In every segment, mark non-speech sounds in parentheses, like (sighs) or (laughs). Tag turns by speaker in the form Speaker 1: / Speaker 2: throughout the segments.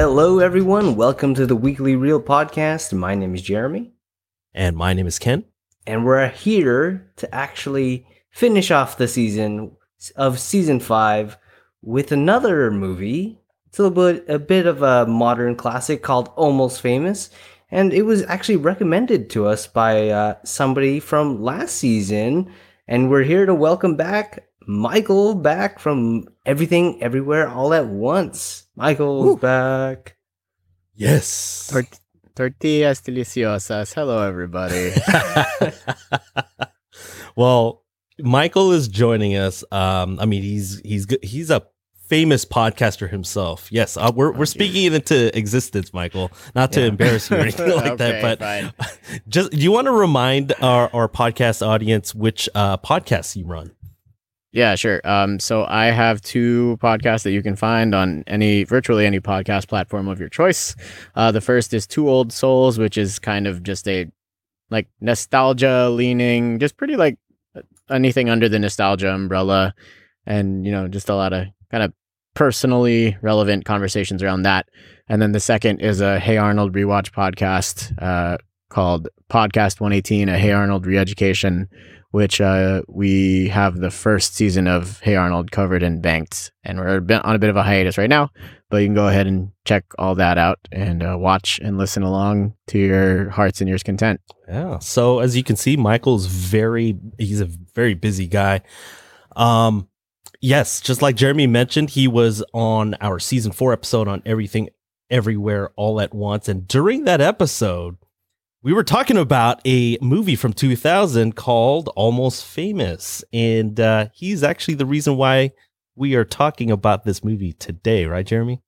Speaker 1: Hello, everyone. Welcome to the Weekly Reel podcast. My name is Jeremy,
Speaker 2: And my name is Ken.
Speaker 1: and we're here to actually finish off the season of season five with another movie. It's a little bit, a bit of a modern classic called Almost Famous, and it was actually recommended to us by uh, somebody from last season. And we're here to welcome back Michael back from Everything Everywhere All at Once. Michael's back.
Speaker 2: Yes.
Speaker 3: Tort- tortillas deliciosas. Hello, everybody. (laughs)
Speaker 2: well, Michael is joining us. Um, I mean, he's he's. He's a famous podcaster himself. Yes, uh, we're we're speaking it into existence, Michael. Not to
Speaker 1: Yeah.
Speaker 2: embarrass you or (laughs) anything like that, but
Speaker 3: fine. (laughs)
Speaker 2: just do you want to remind our our podcast audience which uh podcasts you run?
Speaker 3: Yeah, sure. Um, so I have two podcasts that you can find on any virtually any podcast platform of your choice. Uh, the first is Too Old Souls, which is kind of just a like nostalgia leaning, just pretty like anything under the nostalgia umbrella, and you know, just a lot of kind of personally relevant conversations around that. And then the second is a Hey Arnold rewatch podcast uh, called Podcast 118, a Hey Arnold reeducation, which uh, we have the first season of Hey Arnold covered and banked. And we're on a bit of a hiatus right now, but you can go ahead and check all that out and uh, watch and listen along to your heart's and ears content.
Speaker 2: Yeah. So as you can see, Michael's very he's a very busy guy. Um yes, just like Jeremy mentioned, he was on our season 4 episode on everything everywhere all at once and during that episode we were talking about a movie from 2000 called Almost Famous and uh he's actually the reason why we are talking about this movie today, right Jeremy?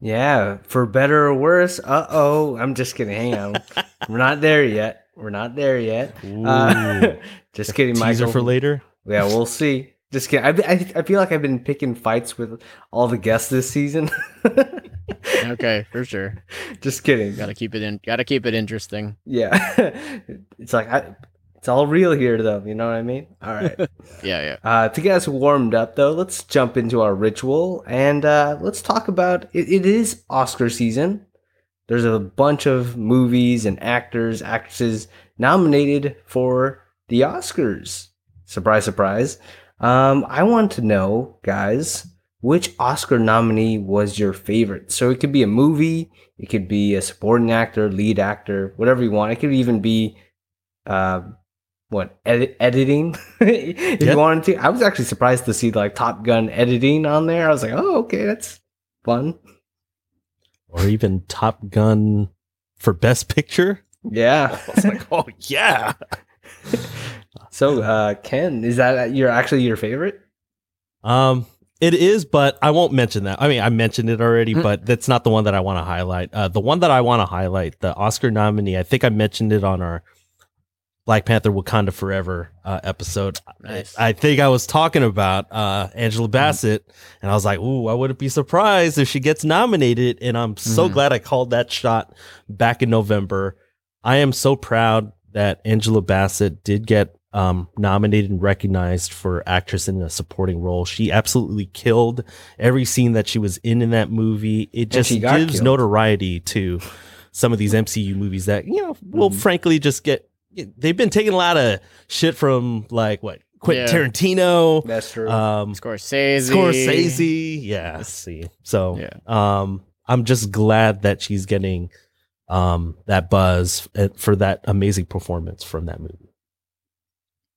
Speaker 1: Yeah, for better or worse. Uh oh. I'm just kidding. Hang on. (laughs) We're not there yet. We're not there yet. Uh, (laughs) just kidding, Michael.
Speaker 2: Teaser for later.
Speaker 1: Yeah, we'll see. Just kidding. I, I, I feel like I've been picking fights with all the guests this season. (laughs)
Speaker 3: Okay, for sure.
Speaker 1: just kidding.
Speaker 3: Got to keep it in. Got to keep it interesting.
Speaker 1: Yeah. (laughs) it's like, I, it's all real here, though. You know what I mean? All right. (laughs)
Speaker 3: Yeah, yeah.
Speaker 1: Uh, to get us warmed up, though, let's jump into our ritual and uh, let's talk about it, it is Oscar season. There's a bunch of movies and actors, actresses nominated for the Oscars. Surprise, surprise. Um, I want to know, guys, which Oscar nominee was your favorite? So it could be a movie, it could be a supporting actor, lead actor, whatever you want. It could even be, uh, what edit- editing (laughs) if
Speaker 2: Yep.
Speaker 1: you wanted to. I was actually surprised to see like Top Gun editing on there. I was like, oh, okay, that's fun.
Speaker 2: Or even Top Gun for Best Picture.
Speaker 1: Yeah. (laughs)
Speaker 2: I was like, oh yeah. (laughs)
Speaker 1: so, uh, Ken, is that your actually your favorite?
Speaker 2: Um, it is, but I won't mention that. I mean, I mentioned it already,
Speaker 3: Mm.
Speaker 2: but that's not the one that I want to highlight. Uh, the one that I want to highlight, the Oscar nominee. I think I mentioned it on our Black Panther Wakanda Forever uh, episode.
Speaker 3: Nice.
Speaker 2: I think I was talking about uh, Angela Bassett, and I was like, "Ooh, I wouldn't be surprised if she gets nominated." And I'm so
Speaker 3: Mhm.
Speaker 2: glad I called that shot back in November. I am so proud that Angela Bassett did get um, nominated and recognized for actress in a supporting role. She absolutely killed every scene that she was in in that movie. It just gives
Speaker 1: killed.
Speaker 2: notoriety to some of these MCU movies that you know will
Speaker 1: Mhm.
Speaker 2: frankly just get. They've been taking a lot of shit from like what Quentin
Speaker 3: Yeah.
Speaker 2: Tarantino,
Speaker 1: That's true.
Speaker 2: um,
Speaker 3: Scorsese.
Speaker 2: Scorsese. Yeah, see. So,
Speaker 3: Yeah.
Speaker 2: um, I'm just glad that she's getting um that buzz uh, for that amazing performance from that movie.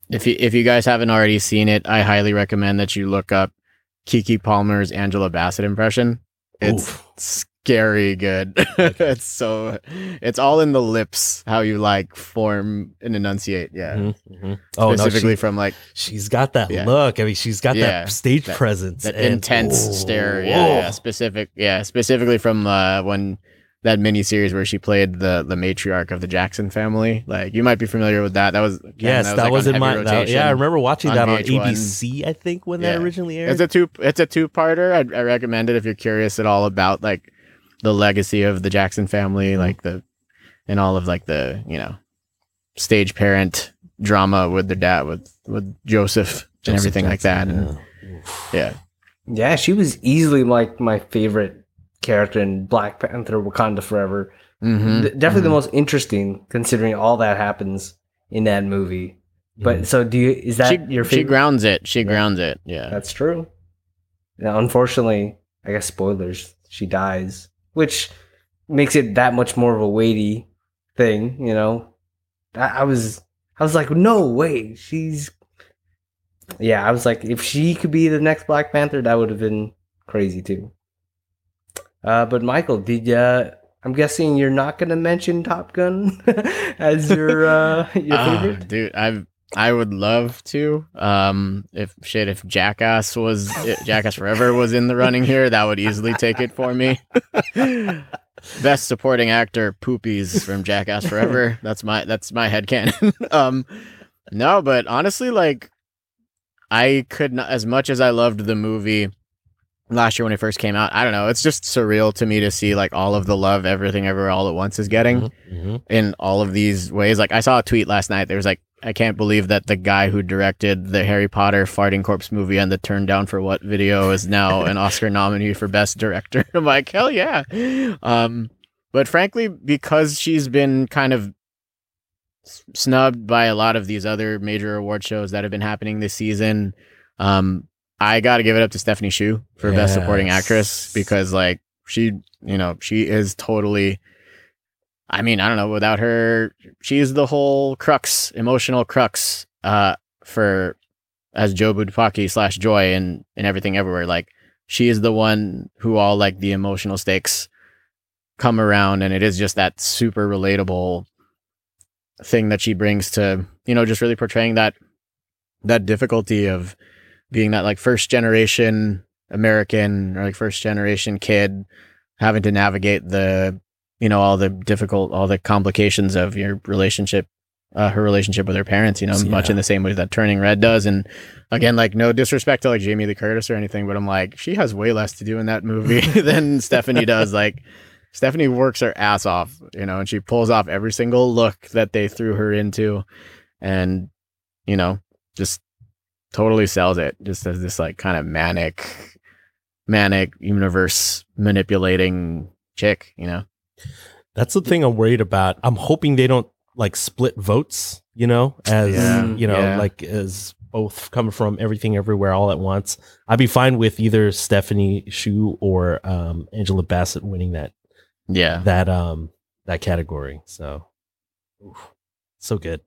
Speaker 3: If you if you guys haven't already seen it, I highly recommend that you look up Keke Palmer's Angela Bassett impression. It's
Speaker 2: Oof.
Speaker 3: scary good. (laughs) it's so it's all in the lips how you like form and enunciate. Yeah.
Speaker 2: Mhm, mhm. Oh no,
Speaker 3: Specifically
Speaker 2: she,
Speaker 3: from like
Speaker 2: she's got that
Speaker 3: Yeah.
Speaker 2: look. I mean, she's got
Speaker 3: Yeah,
Speaker 2: that stage
Speaker 3: that-
Speaker 2: presence,
Speaker 3: that
Speaker 2: and-
Speaker 3: intense
Speaker 2: oh,
Speaker 3: stare. Yeah, yeah. Specific yeah, specifically from uh when that mini series where she played the the matriarch of the Jackson family. Like you might be familiar with that. That was again,
Speaker 2: Yes, that
Speaker 3: like,
Speaker 2: was, in my. that- yeah, I remember watching
Speaker 3: on
Speaker 2: that on
Speaker 3: VH1.
Speaker 2: ABC. I think when that originally aired.
Speaker 3: It's a two. It's a two parter. I, I recommend it if you're curious at all about like the legacy of the Jackson family,
Speaker 2: Mm-hmm.
Speaker 3: like the and all of like the you know stage parent drama with their dad with with Joseph, and everything like that. And
Speaker 2: Yeah.
Speaker 3: yeah,
Speaker 1: Yeah, she was easily like my favorite character in Black Panther: Wakanda Forever.
Speaker 3: Mhm,
Speaker 1: Th- Definitely the
Speaker 3: mhm.
Speaker 1: most interesting, considering all that happens in that movie. But
Speaker 2: Mhm.
Speaker 1: so, do you? Is that
Speaker 3: she,
Speaker 1: your favorite?
Speaker 3: she grounds it. She
Speaker 1: Yeah.
Speaker 3: grounds it. Yeah.
Speaker 1: That's true. Now, unfortunately, I guess spoilers. She dies, which makes it that much more of a weighty thing. You know, I, I was, I was like, no way, she's. Yeah, I was like, if she could be the next Black Panther, that would have been crazy too. Uh, but Michael, did uh, I'm guessing you're not going to mention Top Gun (laughs) as your uh, your
Speaker 3: Ah,
Speaker 1: favorite?
Speaker 3: dude, I I would love to. Um, if shit, if Jackass was Jackass Forever was in the running here, that would easily take it for me. (laughs) Best supporting actor, Poopies from Jackass Forever. (laughs) That's my that's my headcanon. um, no, but honestly, like, I could not as much as I loved the movie last year when it first came out. I don't know. It's just surreal to me to see like all of the love, everything, everywhere, all at once is getting
Speaker 2: Mhm, mhm.
Speaker 3: in all of these ways. Like I saw a tweet last night. There was like, I can't believe that the guy who directed the Harry Potter farting corpse movie and the Turn Down for What video is now (laughs) an Oscar nominee for Best Director. (laughs) I'm like, hell yeah. Um, but frankly, because she's been kind of snubbed by a lot of these other major award shows that have been happening this season, um, I got to give it up to Stephanie Hsu for Best Supporting Actress because like she, you know, she is totally. I mean, I don't know. Without her, she's the whole crux, emotional crux, uh, for as Jobu Tupaki slash Joy and and everything everywhere. Like she is the one who all like the emotional stakes come around, and it is just that super relatable thing that she brings to you know just really portraying that that difficulty of being that like first generation American or like first generation kid having to navigate the you know all the difficult all the complications of your relationship uh, her relationship with her parents you know much in the same way that turning red does. And again like no disrespect to like jamie lee curtis or anything but i'm like she has way less to do in that movie (laughs) (laughs) than stephanie does. Like stephanie works her ass off you know and she pulls off every single look that they threw her into and you know just totally sells it just as this like kind of manic manic universe manipulating chick you know
Speaker 2: That's the thing I'm worried about. I'm hoping they don't like split votes, you know, as
Speaker 3: Yeah,
Speaker 2: you know,
Speaker 3: yeah.
Speaker 2: like as both come from everything everywhere all at once. I'd be fine with either Stephanie Hsu or um, Angela Bassett winning that
Speaker 3: yeah
Speaker 2: that um that category. So oof, so good.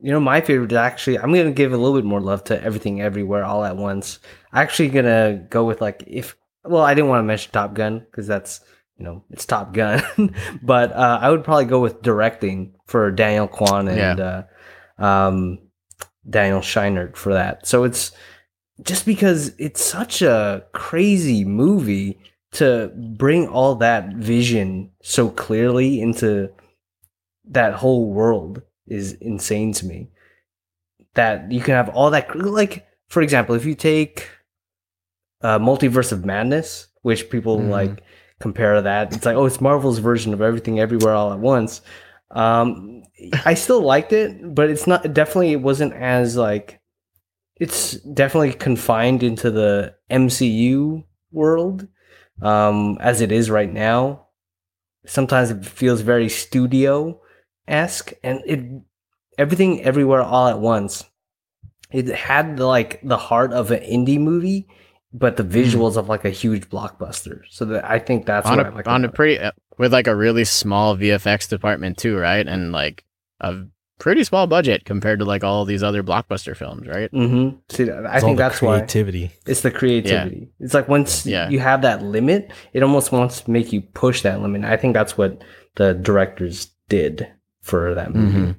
Speaker 1: You know, my favorite is actually, I'm going to give a little bit more love to everything everywhere all at once. Actually, going to go with like, if, well, I didn't want to mention Top Gun because that's, you know, it's Top Gun. (laughs) but uh, I would probably go with directing for Daniel Kwan and uh, um, Daniel Scheinert for that. So it's just because it's such a crazy movie to bring all that vision so clearly into that whole world is insane to me. That you can have all that, like for example, if you take uh, Multiverse of Madness, which people
Speaker 3: Mhm.
Speaker 1: like compare that, it's like oh, it's Marvel's version of everything everywhere all at once. Um, I still liked it, but it's not definitely it wasn't as like it's definitely confined into the MCU world um, as it is right now. Sometimes it feels very studio esque, and it everything everywhere all at once. It had the, like the heart of an indie movie, but the visuals of like a huge blockbuster. So that I think that's
Speaker 3: on
Speaker 1: what
Speaker 3: a,
Speaker 1: I like.
Speaker 3: on a
Speaker 1: about it.
Speaker 3: pretty uh, with like a really small VFX department too, right? And like a pretty small budget compared to like all these other blockbuster films, right?
Speaker 1: Mhm. See, I
Speaker 2: It's
Speaker 1: think
Speaker 2: the
Speaker 1: that's why
Speaker 2: creativity.
Speaker 1: it's the creativity. It's like once
Speaker 3: Yeah.
Speaker 1: you have that limit, it almost wants to make you push that limit. I think that's what the directors did for that movie.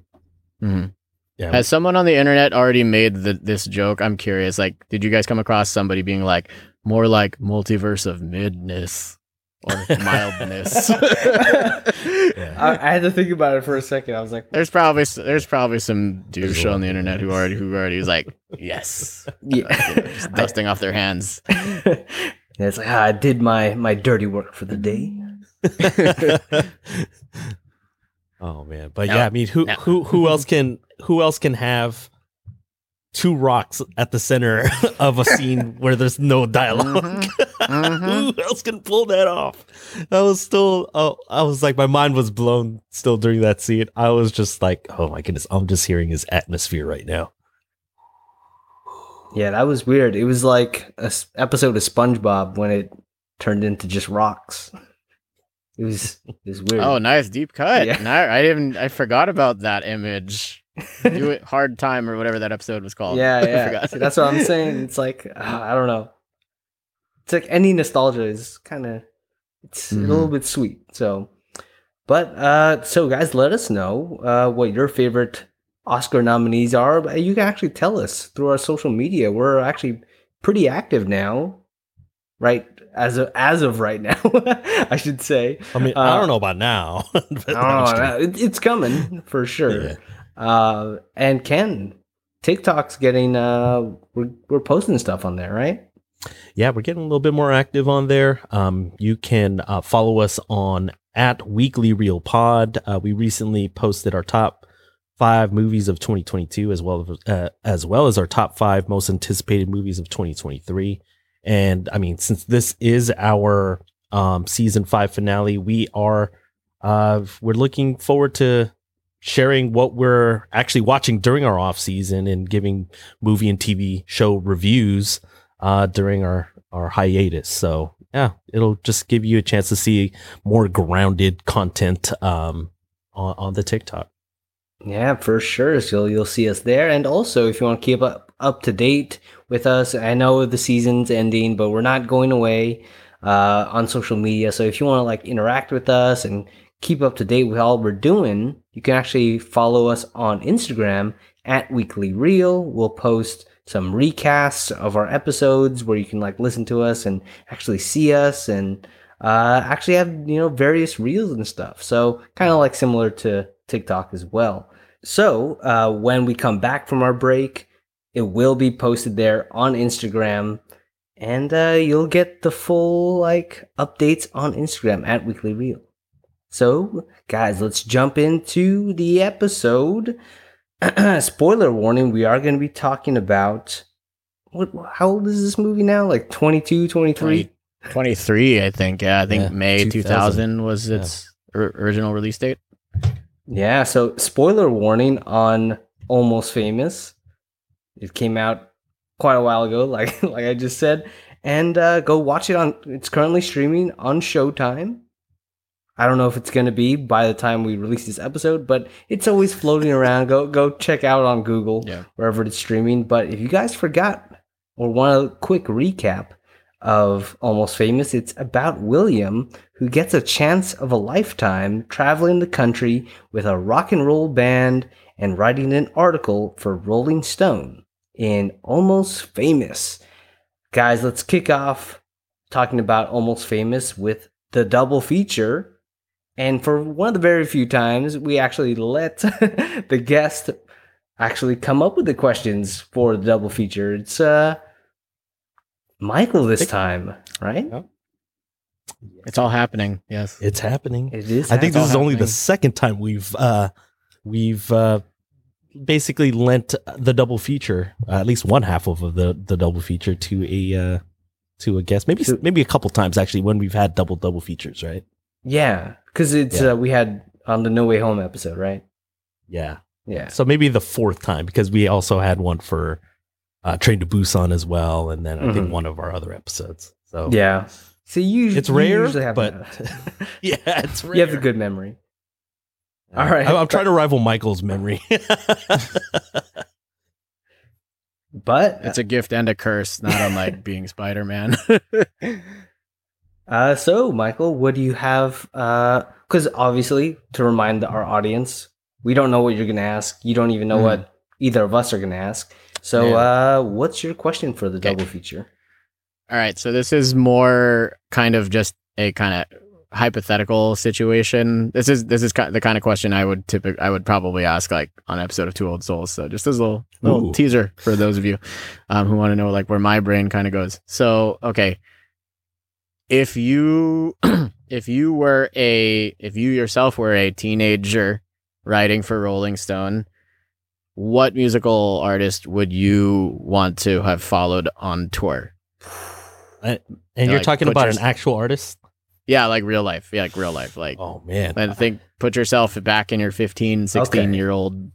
Speaker 3: Mm-hmm.
Speaker 2: Yeah.
Speaker 3: Has someone on the internet already made the, this joke? I'm curious. Like, did you guys come across somebody being like more like multiverse of midness or (laughs) mildness? (laughs)
Speaker 2: Yeah.
Speaker 1: I, I had to think about it for a second. I was like,
Speaker 3: There's probably there's probably some douche
Speaker 2: Visual.
Speaker 3: on the internet who already who already is like yes, (laughs)
Speaker 1: yeah.
Speaker 3: just dusting off their hands.
Speaker 1: and it's like, ah, I did my my dirty work for the day.
Speaker 2: Oh man, but
Speaker 3: Now-
Speaker 2: yeah, I mean, who
Speaker 3: now-
Speaker 2: who who else (laughs) can who else can have two rocks at the center (laughs) of a scene (laughs) where there's no dialog
Speaker 3: Mhm. Mhm.
Speaker 2: Who else can pull that off? I was still, oh, I was like, my mind was blown still during that scene. I was just like, oh my goodness, I'm just hearing his atmosphere right now.
Speaker 1: Yeah, that was weird. It was like a s- episode of SpongeBob when it turned into just rocks. It was it was weird.
Speaker 3: Oh, nice deep cut.
Speaker 1: Yeah.
Speaker 3: No, I didn't. I forgot about that image. (laughs) Do it hard time or whatever that episode was called.
Speaker 1: yeah, (laughs) yeah. See, that's what I'm saying. It's like uh, I don't know. It's like any nostalgia is kind of it's a
Speaker 3: Mhm.
Speaker 1: little bit sweet. So, but uh, so guys, let us know uh what your favorite Oscar nominees are. You can actually tell us through our social media. We're actually pretty active now, right? As of as of right now, (laughs) I should say.
Speaker 2: I mean,
Speaker 1: Uh,
Speaker 2: I don't know about now. (laughs) but
Speaker 1: I
Speaker 2: I'm
Speaker 1: don't
Speaker 2: just
Speaker 1: know,
Speaker 2: kidding.
Speaker 1: it- it's coming for sure.
Speaker 2: Yeah.
Speaker 1: Uh, and Ken, TikTok's getting uh, we're we're posting stuff on there, right?
Speaker 2: yeah, we're getting a little bit more active on there. Um, you can uh, follow us on at Weekly Reel Pod. Uh, we recently posted our top five movies of 2022, as well as uh, as well as our top five most anticipated movies of 2023. And I mean, since this is our um, season five finale, we are uh, we're looking forward to sharing what we're actually watching during our off season and giving movie and TV show reviews uh, during our our hiatus. So yeah, it'll just give you a chance to see more grounded content um, on, on the TikTok.
Speaker 1: Yeah, for sure. So you'll see us there, and also if you want to keep up up to date with us, I know the season's ending, but we're not going away uh, on social media. So if you want to like interact with us and keep up to date with all we're doing, you can actually follow us on Instagram at Weekly Reel. We'll post some recasts of our episodes where you can like listen to us and actually see us and uh, actually have you know various reels and stuff. So kind of like similar to TikTok as well. So uh, when we come back from our break, it will be posted there on Instagram, and uh, you'll get the full like updates on Instagram at Weekly Reel. So guys, let's jump into the episode. (clears throat) Spoiler warning: We are going to be talking about what? How old is this movie now? Like 22, 23?
Speaker 3: 23, I think. Yeah, I think
Speaker 2: Yeah,
Speaker 3: May
Speaker 2: 2000.
Speaker 3: 2000, was its or- original release date.
Speaker 1: Yeah, so spoiler warning on Almost Famous. It came out quite a while ago, (laughs) like like I just said. And uh, go watch it on it's currently streaming on Showtime. I don't know if it's gonna be by the time we release this episode, but it's always floating around. Go go check out on Google
Speaker 3: Yeah.
Speaker 1: wherever it's streaming. But if you guys forgot or want a quick recap of Almost Famous, it's about William who gets a chance of a lifetime traveling the country with a rock and roll band and writing an article for Rolling Stone in Almost Famous. Guys, let's kick off talking about Almost Famous with the double feature. And for one of the very few times, we actually let (laughs) the guest actually come up with the questions for the double feature. It's uh Michael this time, right?
Speaker 3: It's all happening. Yes.
Speaker 2: It's happening.
Speaker 1: It is.
Speaker 2: I think this is only the second time we've uh, we've uh, basically lent the double feature, uh, at least one half of the the double feature to a uh, to a guest. Maybe maybe a couple times actually when we've had double double features, right?
Speaker 1: Yeah, because it's
Speaker 2: Yeah.
Speaker 1: uh, we had on the No Way Home episode, right?
Speaker 2: Yeah.
Speaker 1: Yeah.
Speaker 2: So maybe the fourth time because we also had one for uh, Train to Busan as well, and then I think
Speaker 1: Mhm.
Speaker 2: one of our other episodes. So
Speaker 1: Yeah. So you
Speaker 2: It's
Speaker 1: you
Speaker 2: rare,
Speaker 1: usually have
Speaker 2: but (laughs) yeah, it's rare.
Speaker 1: you have a good memory. All right.
Speaker 2: I'm, I'm trying to rival Michael's memory. (laughs)
Speaker 1: But
Speaker 3: It's a gift and a curse, not unlike (laughs) being Spider Man. (laughs)
Speaker 1: uh, so Michael, what do you have? Because obviously, to remind our audience, we don't know what you're gonna ask. You don't even know
Speaker 3: Mhm.
Speaker 1: what either of us are gonna ask. So,
Speaker 3: Yeah.
Speaker 1: uh, what's your question for the
Speaker 3: Okay.
Speaker 1: double feature?
Speaker 3: All right, so this is more kind of just a kind of hypothetical situation. This is this is the kind of question I would typically I would probably ask like on episode of Too Old Souls. So just as a little, little
Speaker 2: Ooh.
Speaker 3: teaser for those of you um, who want to know like where my brain kind of goes. So okay, if you (clears throat) if you were a if you yourself were a teenager writing for Rolling Stone, what musical artist would you want to have followed on tour?
Speaker 2: And you're
Speaker 3: like,
Speaker 2: talking about
Speaker 3: your-
Speaker 2: an actual artist?
Speaker 3: Yeah, like real life. Yeah, like real life. Like
Speaker 2: Oh man.
Speaker 3: I think put yourself back in your 15, 16
Speaker 1: Okay.
Speaker 3: year old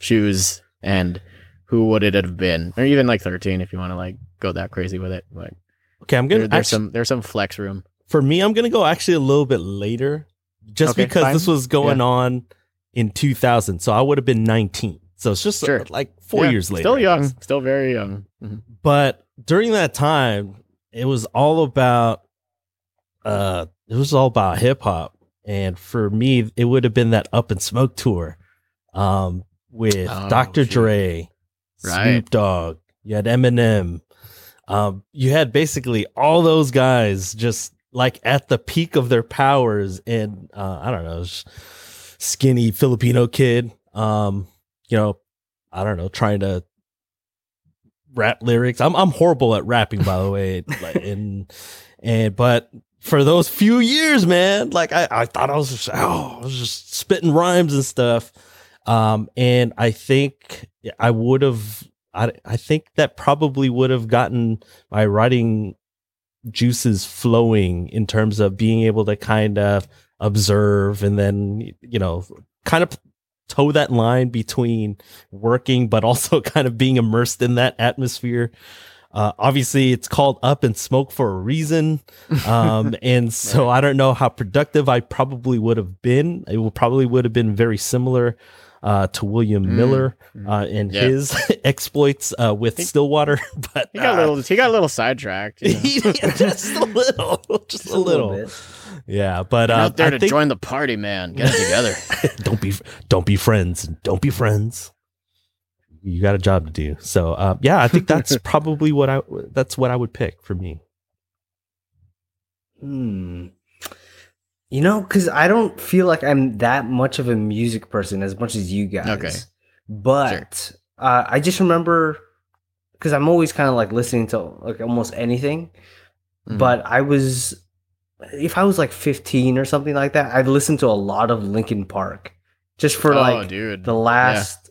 Speaker 3: shoes and who would it have been? Or even like 13 if you want to like go that crazy with it. But
Speaker 2: Okay, I'm gonna
Speaker 3: there's
Speaker 2: actually,
Speaker 3: some there's some flex room.
Speaker 2: for me, I'm gonna go actually a little bit later, just
Speaker 3: Okay,
Speaker 2: because
Speaker 3: fine.
Speaker 2: this was going on in 2000. So I would have been 19. So it's just uh,
Speaker 3: Sure.
Speaker 2: like four
Speaker 3: Yeah,
Speaker 2: years later.
Speaker 3: Still young, still very young. Mhm.
Speaker 2: But during that time, it was all about uh it was all about hip hop. And for me, it would have been that Up in Smoke tour. Um with
Speaker 3: Oh,
Speaker 2: Dr.
Speaker 3: shoot.
Speaker 2: Dre,
Speaker 3: Right.
Speaker 2: Snoop Dogg, you had Eminem. Um, you had basically all those guys just like at the peak of their powers and uh I don't know, skinny Filipino kid. Um, you know, I don't know, trying to rap lyrics. I'm I'm horrible at rapping, by the way. (laughs) and and but for those few years, man, like I, I thought I was just oh, I was just spitting rhymes and stuff. Um, and I think I would have I I think that probably would have gotten my writing juices flowing in terms of being able to kind of observe and then you know kind of toe that line between working but also (laughs) kind of being immersed in that atmosphere uh, obviously it's called up in smoke for a reason um, (laughs) and so i don't know how productive i probably would have been it would probably would have been very similar uh, to william
Speaker 3: Mm,
Speaker 2: miller
Speaker 3: mm.
Speaker 2: uh, and his (laughs) exploits uh, with
Speaker 3: He-
Speaker 2: stillwater (laughs) but
Speaker 3: He got a
Speaker 2: uh,
Speaker 3: little he got a little sidetracked. You know?
Speaker 2: just a little just, a little,
Speaker 1: bit.
Speaker 2: yeah but uh,
Speaker 3: out there
Speaker 2: I
Speaker 3: to
Speaker 2: think-
Speaker 3: join the party, man. Get it together.
Speaker 2: don't be don't be friends don't be friends you got a job to do so uh, yeah i think that's (laughs) probably what i that's what i would pick for me
Speaker 1: Hmm. You know, because I don't feel like I'm that much of a music person as much as you guys.
Speaker 3: Okay.
Speaker 1: But uh, I just remember because I'm always kind of like listening to like almost anything.
Speaker 3: Mhm.
Speaker 1: But I was, if I was like 15 or something like that, I'd listen to a lot of Linkin Park just for
Speaker 3: oh,
Speaker 1: like
Speaker 3: dude.
Speaker 1: the last.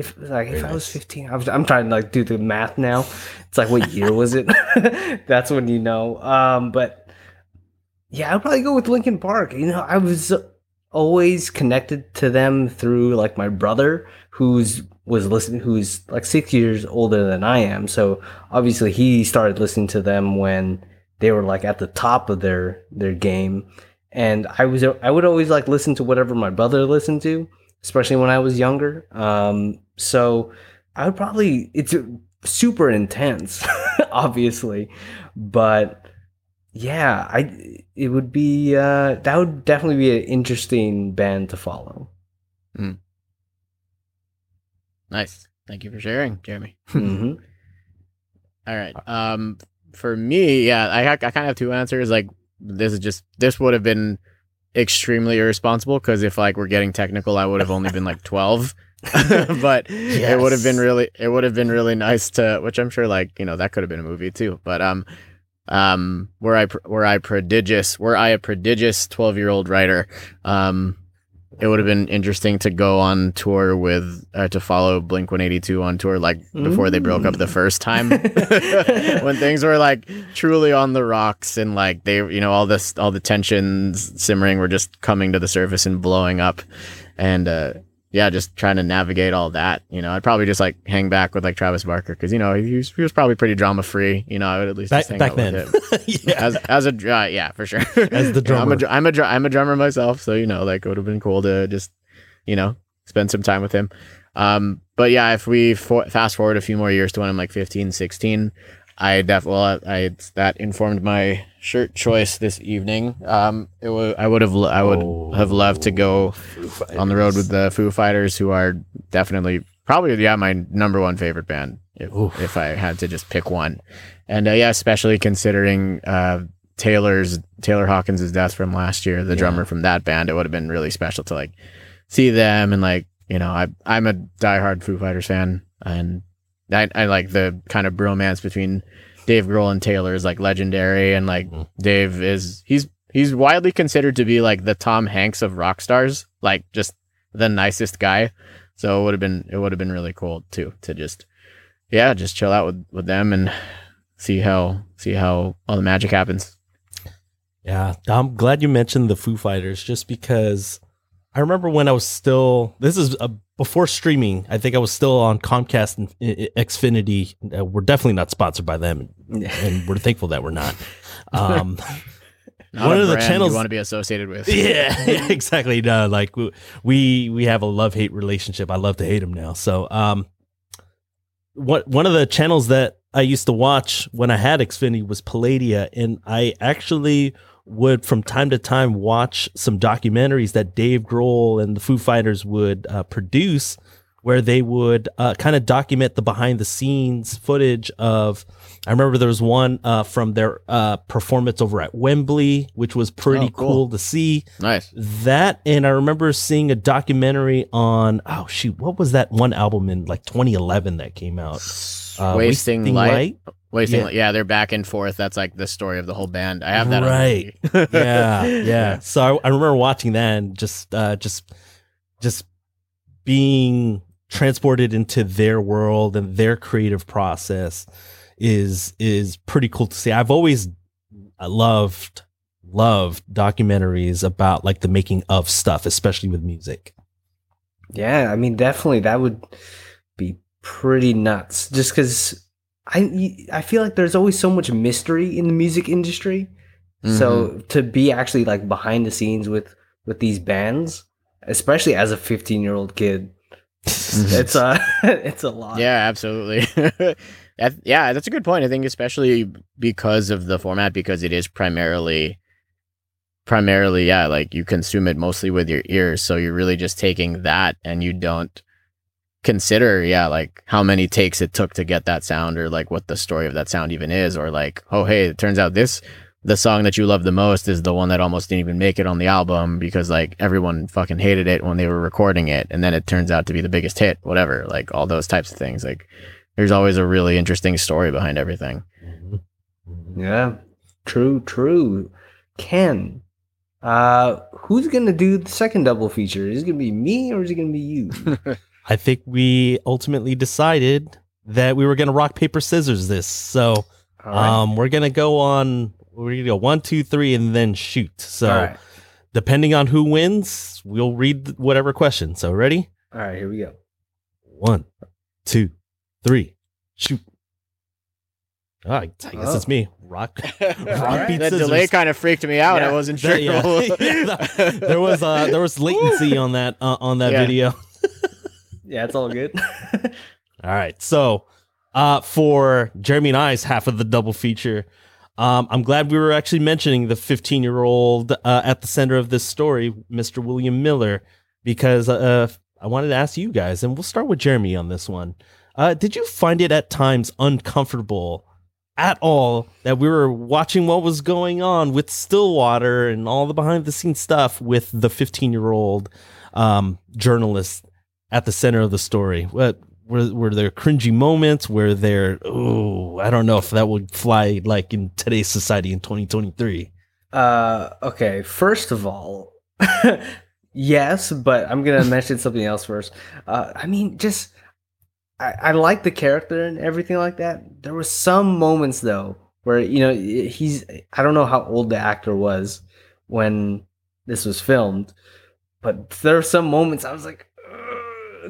Speaker 1: If like if
Speaker 2: Very
Speaker 1: I was 15, I was, I'm trying to like do the math now. It's like what year was it? (laughs) That's when you know. Um, but yeah, I'd probably go with Linkin Park. You know, I was always connected to them through like my brother, who's was listening, who's like six years older than I am. So obviously, he started listening to them when they were like at the top of their their game, and I was I would always like listen to whatever my brother listened to, especially when I was younger. Um, so I would probably it's super intense, (laughs) obviously, but yeah, I it would be uh that would definitely be an interesting band to follow. Mm.
Speaker 3: nice. Thank you for sharing, Jeremy. (laughs)
Speaker 1: hmm
Speaker 3: All right. Um, for me, yeah, I ha- I kind of have two answers. Like, this is just this would have been extremely irresponsible because if like we're getting technical, I would have only been like twelve. (laughs) but it would have been really it would have been really nice to which I'm sure like you know that could have been a movie too. But um, um, were I were I prodigious were I a prodigious twelve year old writer, um. It would have been interesting to go on tour with uh, to follow Blink One Eighty Two on tour like before they broke up the first time (laughs) (laughs) when things were like truly on the rocks and like they you know all this all the tensions simmering were just coming to the surface and blowing up and uh yeah just trying to navigate all that you know. I'd probably just like hang back with like travis barker because you know he was, he was probably pretty drama free you know i would at least
Speaker 2: back,
Speaker 3: just hang
Speaker 2: back
Speaker 3: out
Speaker 2: then.
Speaker 3: with him. (laughs)
Speaker 2: Yeah.
Speaker 3: As as a uh, yeah for sure.
Speaker 2: As the
Speaker 3: You know, I'm
Speaker 2: drummer.
Speaker 3: a I'm a I'm a drummer myself so you know like it would have been cool to just you know spend some time with him. Um but yeah if we for- fast forward a few more years to when i'm like 15 16 i def well i that informed my shirt choice this evening. Um it would i would have lo- i would have loved to go on the road with the Foo Fighters, who are definitely probably yeah my number one favorite band if if I had to just pick one, and uh, yeah, especially considering uh, Taylor's Taylor Hawkins' death from last year, the
Speaker 2: Yeah.
Speaker 3: drummer from that band, it would have been really special to like see them and like you know I I'm a diehard Foo Fighters fan and I I like the kind of bromance between Dave Grohl and Taylor is like legendary and like
Speaker 2: Mhm.
Speaker 3: Dave is he's he's widely considered to be like the Tom Hanks of rock stars, like just the nicest guy. So it would have been it would have been really cool too to just yeah, just chill out with with them and see how see how all the magic happens.
Speaker 2: Yeah, I'm glad you mentioned the Foo Fighters just because I remember when I was still this is uh, before streaming. I think I was still on Comcast and Xfinity. Uh, we're definitely not sponsored by them, and we're thankful that we're not. (laughs) Um,
Speaker 3: Not
Speaker 2: One of the channels-
Speaker 3: you want to be associated with. (laughs)
Speaker 2: yeah, exactly. No, like we we have a love hate relationship. I love to hate them now. So, um, what one of the channels that I used to watch when I had Xfinity was Palladia, and I actually would from time to time watch some documentaries that Dave Grohl and the Foo Fighters would uh, produce, where they would uh, kind of document the behind the scenes footage of. I remember there was one uh, from their uh, performance over at Wembley, which was pretty
Speaker 3: Oh, cool.
Speaker 2: cool to see
Speaker 3: Nice.
Speaker 2: that and i remember seeing a documentary on oh shoot what was that one album in like 2011 that came out Uh,
Speaker 3: Wasting Light. Wasting
Speaker 2: Yeah.
Speaker 3: Light. Yeah, they're back and forth. That's like the story of the whole band. I have that
Speaker 2: Right.
Speaker 3: on (laughs) (laughs)
Speaker 2: yeah yeah so I, I remember watching that and just uh just just being transported into their world and their creative process is is pretty cool to see i've always loved loved documentaries about like the making of stuff especially with music
Speaker 1: Yeah, I mean, definitely that would be pretty nuts. Just because I I feel like there's always so much mystery in the music industry. So mm-hmm. to be actually like behind the scenes with with these bands, especially as a 15 year old kid, mm-hmm. it's uh, a (laughs) it's a lot.
Speaker 3: Yeah, absolutely. (laughs) yeah, that's a good point. I think especially because of the format, because it is primarily, primarily, yeah, like you consume it mostly with your ears, so you're really just taking that, and you don't consider, yeah, like how many takes it took to get that sound, or like what the story of that sound even is, or like, oh hey, it turns out this. The song that you love the most is the one that almost didn't even make it on the album because like everyone fucking hated it when they were recording it, and then it turns out to be the biggest hit. Whatever, like all those types of things. Like there's always a really interesting story behind everything.
Speaker 1: Yeah. True, true. Ken, uh, who's gonna do the second double feature? Is it gonna be me or is it gonna be you? (laughs)
Speaker 2: I think we ultimately decided that we were going to rock paper scissors this. So
Speaker 1: All right.
Speaker 2: um, we're going to go on. We're going to go one, two, three, and then shoot. So
Speaker 1: All right.
Speaker 2: depending on who wins, we'll read whatever question. So ready?
Speaker 1: All right, here we go.
Speaker 2: One, two, three, shoot. Oh, I guess
Speaker 1: Oh.
Speaker 2: it's me. Rock. (laughs)
Speaker 1: Alright.
Speaker 2: beat
Speaker 3: that
Speaker 2: scissors.
Speaker 3: delay kind of freaked me out. I wasn't (laughs) sure.
Speaker 2: That- (laughs) yeah. there was uh there was latency on that uh, on that
Speaker 3: Yeah.
Speaker 2: video.
Speaker 1: Yeah, it's all good. (laughs)
Speaker 2: All right. So, uh, for Jeremy and I's half of the double feature, um, I'm glad we were actually mentioning the 15 year old uh, at the center of this story, Mr. William Miller, because uh, I wanted to ask you guys, and we'll start with Jeremy on this one. Uh, did you find it at times uncomfortable at all that we were watching what was going on with Stillwater and all the behind the scenes stuff with the 15 year old um, journalist at the center of the story? What were were there cringy moments? Were there? Oh, I don't know if that would fly like in today's society in 2023.
Speaker 1: Uh, okay. First of all, (laughs) yes, but I'm gonna mention something else first. Uh, I mean, just I, I like the character and everything like that. There were some moments though where you know he's I don't know how old the actor was when this was filmed, but there were some moments I was like,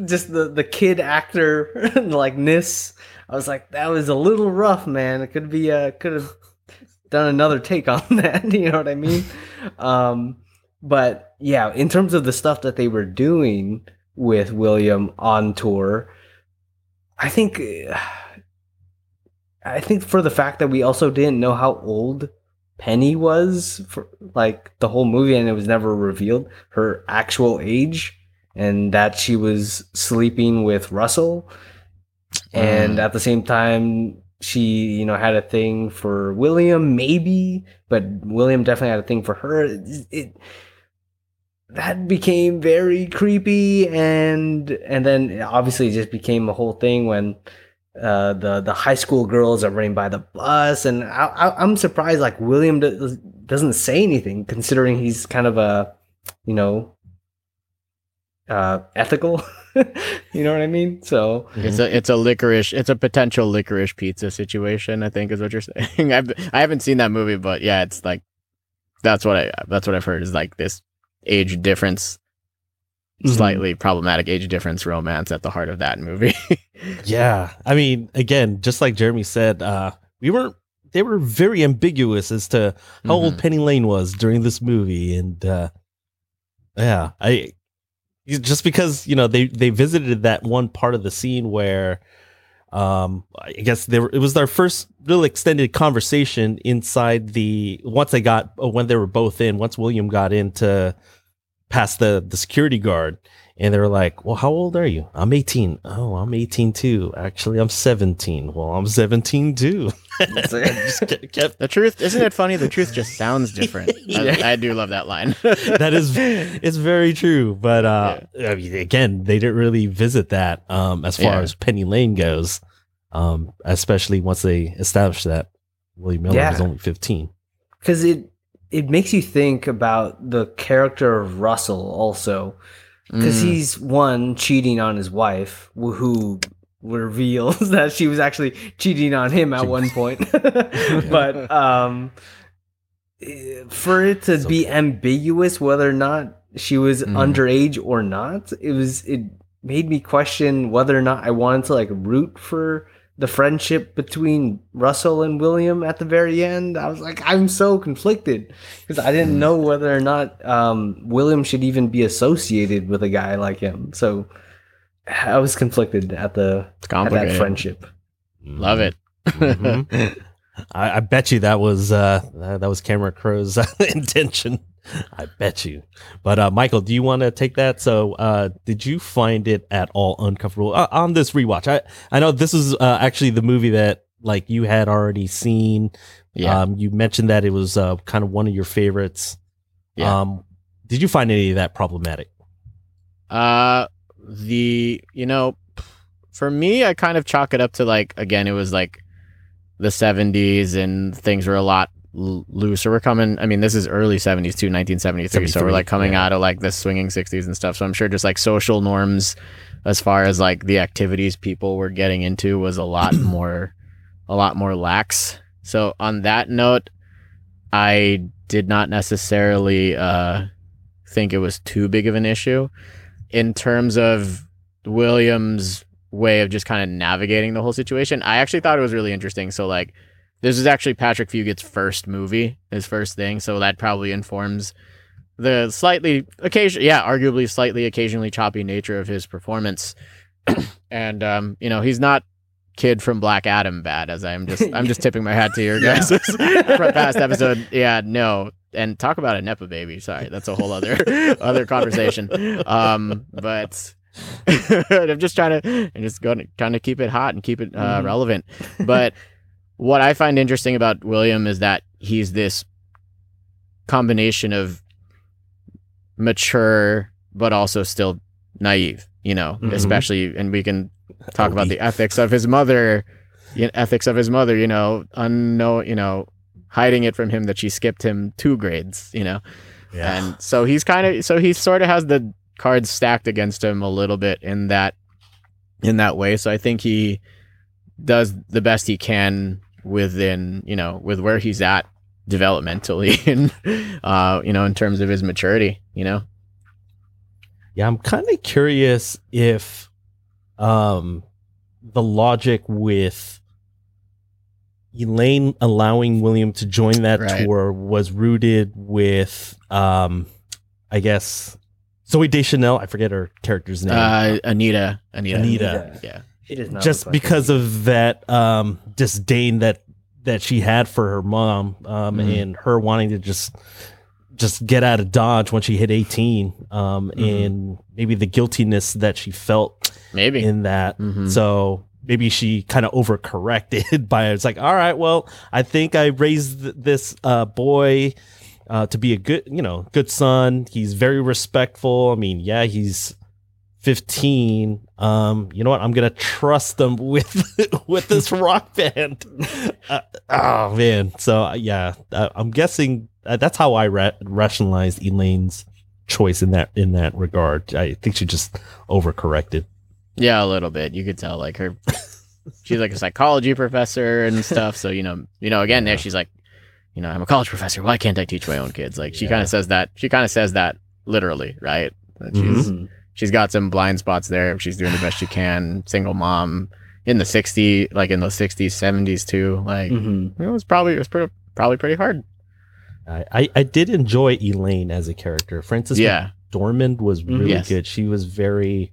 Speaker 1: just the the kid actor (laughs) like this. I was like, that was a little rough, man. It could be uh could have done another take on (laughs) that. (laughs) You know what I mean? um, but yeah, in terms of the stuff that they were doing with William on tour, I think (sighs) I think for the fact that we also didn't know how old Penny was for like the whole movie and it was never revealed her actual age and that she was sleeping with Russell. And
Speaker 3: Mm.
Speaker 1: at the same time she you know had a thing for William maybe but William definitely had a thing for her. It, it that became very creepy and and then obviously it just became a whole thing when uh the the high school girls are running by the bus. And I, I, i'm surprised like william does, doesn't say anything considering he's kind of a you know uh, ethical. (laughs) you know what I mean? So
Speaker 3: It's a it's a licorice it's a potential licorice pizza situation. I think is what you're (laughs) saying. I've, I haven't seen that movie, but yeah, it's like that's what I that's what I've heard is like this age difference,
Speaker 1: Mhm.
Speaker 3: slightly problematic age difference romance at the heart of that movie. (laughs)
Speaker 2: Yeah. I mean, again, just like Jeremy said, uh, we weren't they were very ambiguous as to how old
Speaker 3: Mhm.
Speaker 2: Penny Lane was during this movie. And uh yeah, I just because, you know, they they visited that one part of the scene where um I guess they were it was their first real extended conversation inside the once they got uh, when they were both in, once William got in to pass the the security guard and they were like, "Well, how old are you?" "I'm 18." "Oh, I'm 18 too. Actually, I'm 17." "Well, I'm 17 too." (laughs) Just kept- kept-
Speaker 3: the truth isn't it funny? The truth just sounds different. (laughs) I, I do love that line. (laughs)
Speaker 2: that is it's very true, but uh I mean, again, they didn't really visit that um as far
Speaker 3: Yeah.
Speaker 2: as Penny Lane goes. Um especially once they established that William Miller was only 15.
Speaker 1: because it it makes you think about the character of Russell also because
Speaker 3: Mm.
Speaker 1: he's one cheating on his wife who reveals (laughs) that she was actually cheating on him at one point (laughs) (laughs) but um eh, for it to
Speaker 2: So
Speaker 1: be
Speaker 2: sad.
Speaker 1: ambiguous whether or not she was
Speaker 3: Mhm.
Speaker 1: underage or not it was it made me question whether or not i wanted to like root for the friendship between russell and william at the very end i was like i'm so conflicted because i didn't know whether or not um, william should even be associated with a guy like him so i was conflicted at the
Speaker 3: It's
Speaker 1: at that friendship
Speaker 3: Love it.
Speaker 2: Mhm. (laughs) I, I bet you that was uh that that was Cameron Crowe's (laughs) intention. I bet you. But uh Michael, do you want to take that? So uh did you find it at all uncomfortable uh, on this rewatch? I I know this is uh, actually the movie that like you had already seen.
Speaker 3: Yeah.
Speaker 2: Um you mentioned that it was uh kind of one of your favorites.
Speaker 3: Yeah.
Speaker 2: Um did you find any of that problematic?
Speaker 3: Uh, the you know, for me, I kind of chalk it up to like again, it was like the '70s and things were a lot l- looser. We're coming. I mean, this is early '70s too, 1973. So we're like coming
Speaker 2: yeah.
Speaker 3: out of like the swinging '60s and stuff. So I'm sure just like social norms, as far as like the activities people were getting into, was a lot (clears throat) more, a lot more lax. So on that note, I did not necessarily uh, think it was too big of an issue in terms of Williams' way of just kind of navigating the whole situation. I actually thought it was really interesting. So like this is actually Patrick Fugit's first movie, his first thing, so that probably informs the slightly occasion yeah, arguably slightly occasionally choppy nature of his performance. (clears throat) and um, you know, he's not kid from Black Adam bad as I'm just I'm just tipping my hat to your (laughs) guys' past episode. Yeah, no. And talk about a nepa baby. Sorry, that's a whole other (laughs) other conversation. Um, but (laughs) I'm just trying to, I'm just going to trying to keep it hot and keep it uh,
Speaker 1: Mhm.
Speaker 3: relevant. But what I find interesting about William is that he's this combination of mature but also still naive. You know,
Speaker 1: Mhm.
Speaker 3: especially, and we can talk about the ethics of his mother, you know, ethics of his mother. You know, unknown, you know, hiding it from him that she skipped him two grades. You know, and so he's kind of so he sort of has the cards stacked against him a little bit in that in that way. So I think he does the best he can within you know with where he's at developmentally (laughs) and uh you know in terms of his maturity. You know.
Speaker 2: Yeah, I'm kind of curious if um the logic with Elaine allowing William to join that
Speaker 3: Right.
Speaker 2: tour was rooted with um I guess Zooey Deschanel, I forget her character's name.
Speaker 3: Uh, Anita, Anita,
Speaker 2: Anita.
Speaker 3: yeah.
Speaker 1: It not
Speaker 2: just
Speaker 1: fucking-
Speaker 2: because of that um disdain that that she had for her mom um
Speaker 3: Mhm.
Speaker 2: and her wanting to just just get out of dodge when she hit 18 um
Speaker 3: Mhm.
Speaker 2: and maybe the guiltiness that she felt
Speaker 3: Maybe.
Speaker 2: in that
Speaker 3: Mhm.
Speaker 2: so maybe she kind of overcorrected (laughs) by it's like all right well i think i raised th- this uh boy uh to be a good you know good son he's very respectful i mean yeah he's 15 um you know what i'm gonna trust them with (laughs) with this rock band uh, oh man so uh, yeah uh, i'm guessing uh, that's how i ra- rationalized elaine's choice in that in that regard. I think she just overcorrected.
Speaker 3: Yeah, a little bit. You could tell like her she's like a psychology professor and stuff. So, you know, you know, again, there she's like, you know, I'm a college professor. Why can't I teach my own kids? Like she
Speaker 2: Yeah.
Speaker 3: kind of says that. She kind of says that literally, right? That she's
Speaker 1: Mhm.
Speaker 3: She's got some blind spots there. She's doing the best she can. Single mom in the 60, like in the 60s, 70s too. Like
Speaker 1: Mhm.
Speaker 3: it was probably it was pretty, probably pretty hard.
Speaker 2: I, I I did enjoy Elaine as a character. Frances
Speaker 3: Yeah.
Speaker 2: McDormand was
Speaker 1: Mhm.
Speaker 2: really
Speaker 3: Yes.
Speaker 2: good. She was very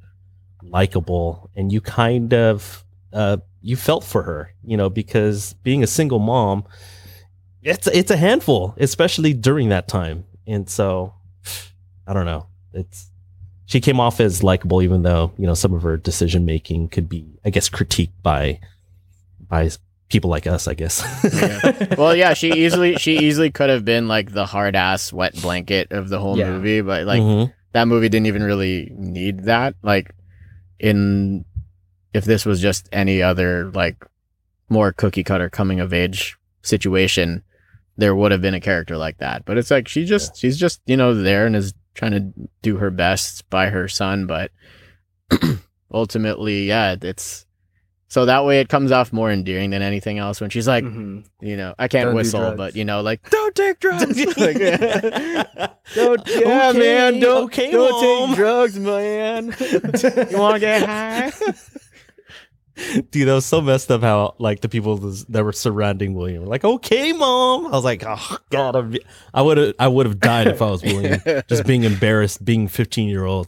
Speaker 2: likable, and you kind of uh you felt for her, you know, because being a single mom, it's it's a handful, especially during that time. And so, I don't know. It's she came off as likable, even though you know some of her decision making could be, I guess, critiqued by by people like us. I guess. (laughs)
Speaker 3: Well, yeah, she easily she easily could have been like the hard ass wet blanket of the whole
Speaker 1: Yeah.
Speaker 3: movie, but like
Speaker 2: Mhm.
Speaker 3: that movie didn't even really need that. Like in if this was just any other like more cookie cutter coming of age situation, there would have been a character like that. But it's like she just she's just, you know, there and is trying to do her best by her son, but (clears throat) ultimately, yeah, it's so that way it comes off more endearing than anything else when she's like,
Speaker 1: Mhm.
Speaker 3: you know, I can't
Speaker 1: Don't
Speaker 3: whistle, but you know, like don't take (laughs) drugs. (laughs) Like, (laughs)
Speaker 2: Don't,
Speaker 3: yeah, man, don't
Speaker 2: okay,
Speaker 3: don't
Speaker 2: Mom.
Speaker 3: take drugs, man. you want to get high? (laughs)
Speaker 2: Dude, that was so messed up how like the people that were surrounding William were like, "Okay, mom." I was like, "Oh God, I'm, I would have, I would have died if I was William, (laughs) just being embarrassed, being 15 year old."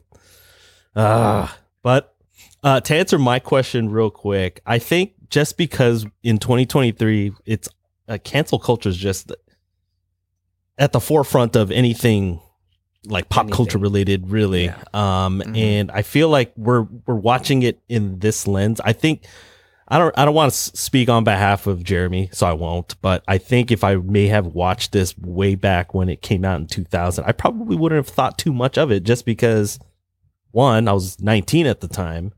Speaker 2: Ah, but uh, to answer my question real quick, I think just because in 2023 it's uh, cancel culture is just at the forefront of anything like pop
Speaker 1: Anything.
Speaker 2: culture related really
Speaker 1: Yeah.
Speaker 2: um
Speaker 1: Mhm.
Speaker 2: and i feel like we're we're watching it in this lens i think i don't i don't want to speak on behalf of jeremy so i won't but i think if i may have watched this way back when it came out in 2000 i probably wouldn't have thought too much of it just because one i was 19 at the time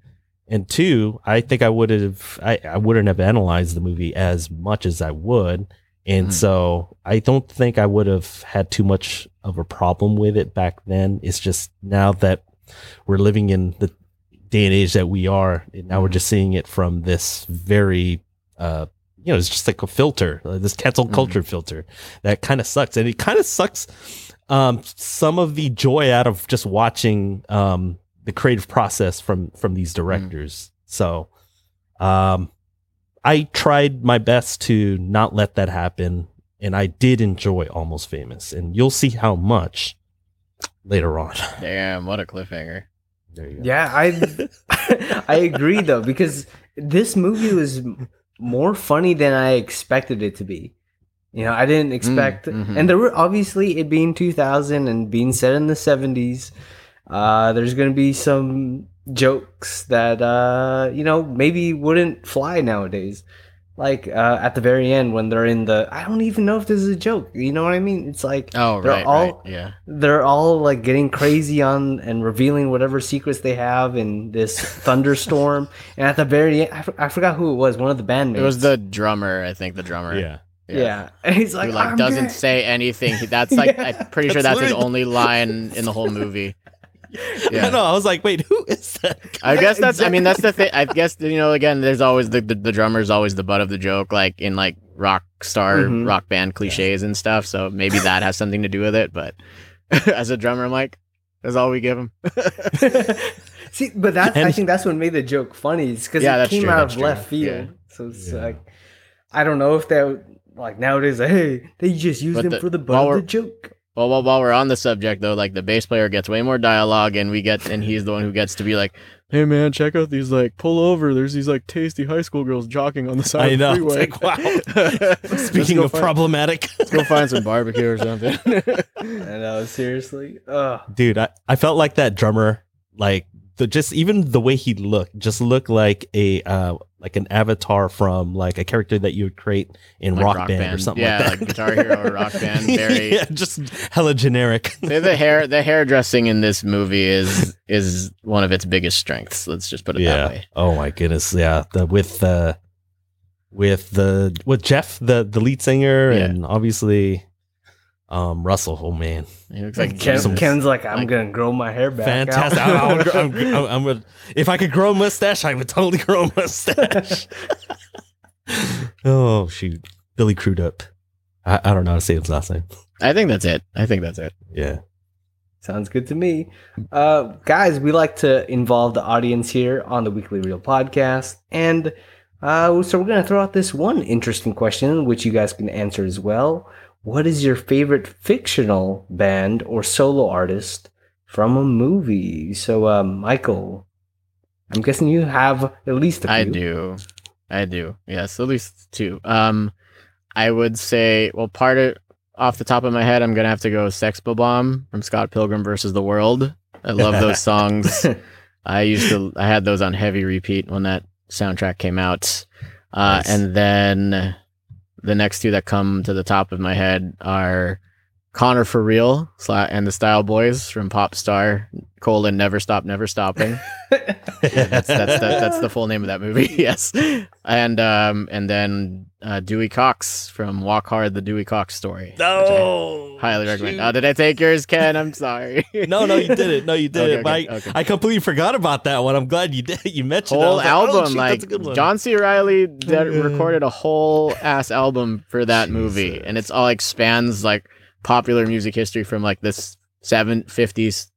Speaker 2: and two i think i would have i, I wouldn't have analyzed the movie as much as i would and
Speaker 3: Mhm.
Speaker 2: so I don't think I would have had too much of a problem with it back then. It's just now that we're living in the day and age that we are, and now we're just seeing it from this very, uh, you know, it's just like a filter, uh, this cancel
Speaker 3: Mhm.
Speaker 2: culture filter that kind of sucks. And it kind of sucks um, some of the joy out of just watching um, the creative process from from these directors. So, um, I tried my best to not let that happen, and I did enjoy Almost Famous, and you'll see how much later on. (laughs)
Speaker 3: Damn, what a cliffhanger.
Speaker 2: There you go.
Speaker 1: Yeah, I (laughs) I agree though because this movie was more funny than I expected it to be. You know, I didn't expect,
Speaker 3: mhm.
Speaker 1: and there were obviously it being 2000 and being set in the 70s. Uh, there's gonna be some jokes that uh, you know maybe wouldn't fly nowadays. Like uh, at the very end when they're in the, I don't even know if this is a joke. You know what I mean? It's like
Speaker 3: Oh,
Speaker 1: They're
Speaker 3: right,
Speaker 1: all-
Speaker 3: right. Yeah.
Speaker 1: they're all like getting crazy on and revealing whatever secrets they have in this thunderstorm. (laughs) and at the very end, I, for- I forgot who it was. One of the bandmates.
Speaker 3: It was the drummer, I think the drummer.
Speaker 2: Yeah.
Speaker 1: yeah. (laughs) And he's like,
Speaker 3: Who like doesn't
Speaker 1: gay."
Speaker 3: say anything. That's (laughs) like
Speaker 1: Yeah.
Speaker 3: I'm pretty sure
Speaker 2: That's
Speaker 3: that's his only line in the whole movie. (laughs) Yeah.
Speaker 2: I know. I was like, wait, who is that?
Speaker 3: I guess that's. I mean, that's the (laughs) thing. I guess you know. Again, there's always the, the the drummer's always the butt of the joke, like in like rock star
Speaker 1: Mhm.
Speaker 3: rock band cliches and stuff. So maybe that has something to do with it. But (laughs) as a drummer, I'm like, that's all we give him.
Speaker 1: See, but that I think that's what made the joke funny. Is because
Speaker 3: Yeah,
Speaker 1: it came
Speaker 3: true,
Speaker 1: out
Speaker 3: that's
Speaker 1: of
Speaker 3: true.
Speaker 1: left field.
Speaker 3: Yeah.
Speaker 1: So it's
Speaker 2: Yeah.
Speaker 1: like, I don't know if that like nowadays, like, hey, they just use
Speaker 3: But
Speaker 1: them
Speaker 3: the-
Speaker 1: for the butt of the
Speaker 3: we're-
Speaker 1: joke.
Speaker 3: Well, while, while we're on the subject though, like the bass player gets way more dialogue, and we get, and he's the one who gets to be like, "Hey man, check out these like pull over. There's these like tasty high school girls jogging on the side
Speaker 2: I
Speaker 3: of
Speaker 2: know.
Speaker 3: the freeway."
Speaker 2: It's like, wow. (laughs) (laughs) Speaking of
Speaker 3: find-
Speaker 2: problematic,
Speaker 3: let's go find some barbecue or something. (laughs)
Speaker 1: I know, seriously. Ugh.
Speaker 2: dude, I, I felt like that drummer, like the just even the way he looked, just looked like a uh like an avatar from like a character that you would create in
Speaker 3: Like
Speaker 2: rock, band, or something
Speaker 3: yeah,
Speaker 2: like that.
Speaker 3: Guitar Hero or Rock (laughs) Band. Very.
Speaker 2: yeah, just hella generic. (laughs)
Speaker 3: The hair, the hairdressing in this movie is is one of its biggest strengths. Let's just put it that way.
Speaker 2: Oh my goodness. Yeah. The with uh with the with Jeff, the the lead singer,
Speaker 3: Yeah.
Speaker 2: and obviously Um, Russell, oh man,
Speaker 3: He looks like
Speaker 1: Ken,
Speaker 3: Jesus.
Speaker 1: Ken's like, I'm
Speaker 3: Like-
Speaker 1: gonna grow my hair back.
Speaker 2: fantastic!
Speaker 1: out." (laughs)
Speaker 2: I'm, I'm, I'm, I'm, I'm gonna, if I could grow a mustache, I would totally grow a mustache. (laughs) oh shoot, Billy Crudup. I, I don't know how to say his last name.
Speaker 3: I think that's it. I think that's it.
Speaker 2: Yeah.
Speaker 1: Sounds good to me. Uh, guys, we like to involve the audience here on the Weekly Reel podcast. And uh, so we're going to throw out this one interesting question, which you guys can answer as well. What is your favorite fictional band or solo artist from a movie? So, uh, Michael, I'm guessing you have at least a few.
Speaker 3: I do. I do. Yes, at least two. Um, I would say, well, part of off the top of my head, I'm gonna have to go "Sex Bomb" from Scott Pilgrim versus the World. I love those (laughs) songs. (laughs) I used to. I had those on heavy repeat when that soundtrack came out. Uh,
Speaker 2: Nice.
Speaker 3: And then the next two that come to the top of my head are Conner4Real and the Style Boyz from Popstar colon Never Stop Never Stopping. (laughs) (laughs) that's that's the, that's the (laughs) full name of that movie. (laughs) yes, and um and then uh, Dewey Cox from Walk Hard: The Dewey Cox Story.
Speaker 2: No.
Speaker 3: Highly recommend. Oh, did I take yours, Ken? I'm sorry.
Speaker 2: No, no, you did it. No, you did
Speaker 3: Okay,
Speaker 2: it.
Speaker 3: Okay,
Speaker 2: I,
Speaker 3: okay.
Speaker 2: I completely forgot about that one. I'm glad you did. You mentioned
Speaker 3: whole
Speaker 2: like, oh,
Speaker 3: album,
Speaker 2: shoot,
Speaker 3: like
Speaker 2: that's a good one.
Speaker 3: John C. Reilly that recorded a whole ass album for that movie, and it's all like spans like popular music history from like this seven fifties,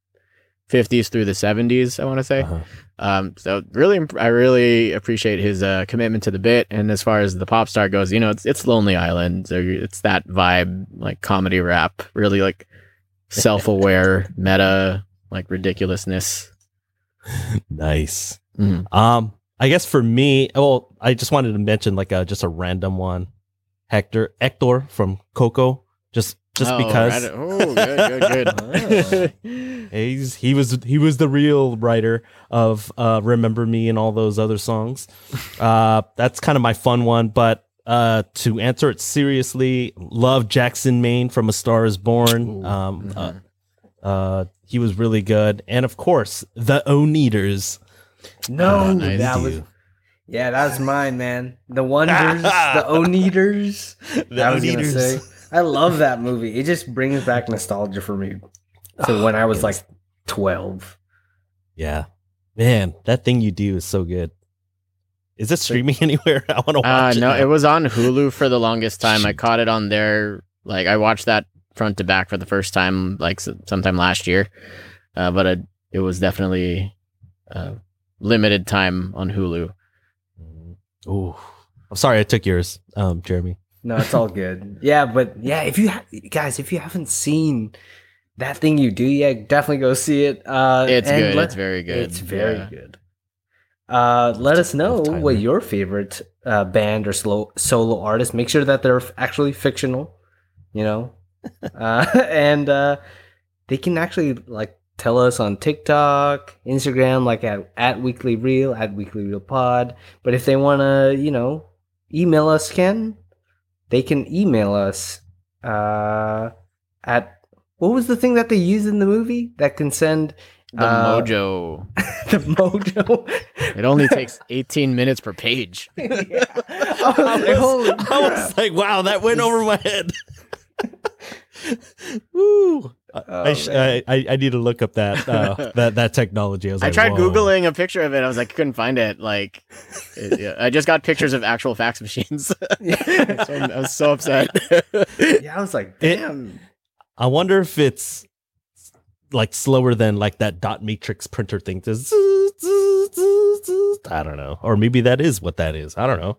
Speaker 3: fifties through the seventies. I want to say.
Speaker 2: Uh-huh.
Speaker 3: Um, so really, I really appreciate his uh, commitment to the bit. And as far as the pop star goes, you know, it's it's Lonely Island. So it's that vibe, like comedy rap, really like (laughs) self aware, meta, like ridiculousness. (laughs)
Speaker 2: Nice.
Speaker 3: Mhm.
Speaker 2: Um, I guess for me, well, I just wanted to mention like a, just a random one, Hector Hector from Coco, just just
Speaker 3: Oh,
Speaker 2: because
Speaker 3: right. Oh, good, good, good. (laughs)
Speaker 2: he's he was he was the real writer of uh, "Remember Me" and all those other songs. (laughs) Uh, that's kind of my fun one, but. Uh, to answer it seriously, love Jackson Maine from A Star Is Born.
Speaker 3: Ooh.
Speaker 2: Um, uh,
Speaker 3: Mhm.
Speaker 2: uh, he was really good, and of course, the Oneders.
Speaker 1: no,
Speaker 3: Oh, nice.
Speaker 1: that was. Yeah, that was mine, man. The Wonders, (laughs) the Oneders.
Speaker 2: The
Speaker 1: I was gonna
Speaker 2: Oneders.
Speaker 1: Say, I love that movie. It just brings back nostalgia for me. So when I was like twelve,
Speaker 2: Yeah. Man, that thing you do is so good. Is it streaming (laughs) anywhere? I want to
Speaker 3: Uh,
Speaker 2: watch it.
Speaker 3: no, it was on Hulu for the longest time. I caught it on there. Like I watched that front to back for the first time, like s- sometime last year. Uh, but it, it was definitely uh, limited time on Hulu.
Speaker 2: Ooh. I'm sorry I took yours, um, Jeremy.
Speaker 1: No, it's all good. Yeah, but yeah, if you ha- guys, if you haven't seen that thing you do, yeah, definitely go see it. Uh,
Speaker 3: It's good.
Speaker 1: let-
Speaker 3: it's very good.
Speaker 1: It's very
Speaker 3: Yeah.
Speaker 1: good. Uh, let us know what your favorite uh, band or slow, solo artist. Make sure that they're actually fictional, you know, (laughs) uh, (laughs) and uh, they can actually like tell us on TikTok, Instagram, like at, at Weekly Reel, at Weekly Reel Pod. But if they want to, you know, email us, Ken, they can email us uh, at what was the thing that they used in the movie that can send
Speaker 3: The
Speaker 1: Uh,
Speaker 3: Mojo. (laughs)
Speaker 1: the mojo.
Speaker 3: It only (laughs) takes 18 minutes per page. (laughs)
Speaker 1: Yeah. I was like, holy
Speaker 2: I was like, wow, that went over my head. Woo. I-
Speaker 1: Oh,
Speaker 2: I, sh- I, I I need to look up that uh, (laughs) that that technology. I was
Speaker 3: I
Speaker 2: like,
Speaker 3: tried
Speaker 2: whoa.
Speaker 3: googling a picture of it. I was like, I couldn't find it. Like, it- yeah, I just got pictures of actual fax machines. (laughs) (laughs) So I'm- was so upset.
Speaker 1: yeah, I was like,
Speaker 2: It-
Speaker 1: damn.
Speaker 2: I wonder if it's like slower than like that dot matrix printer thing. Just I don't know, or maybe that is what that is. I don't know.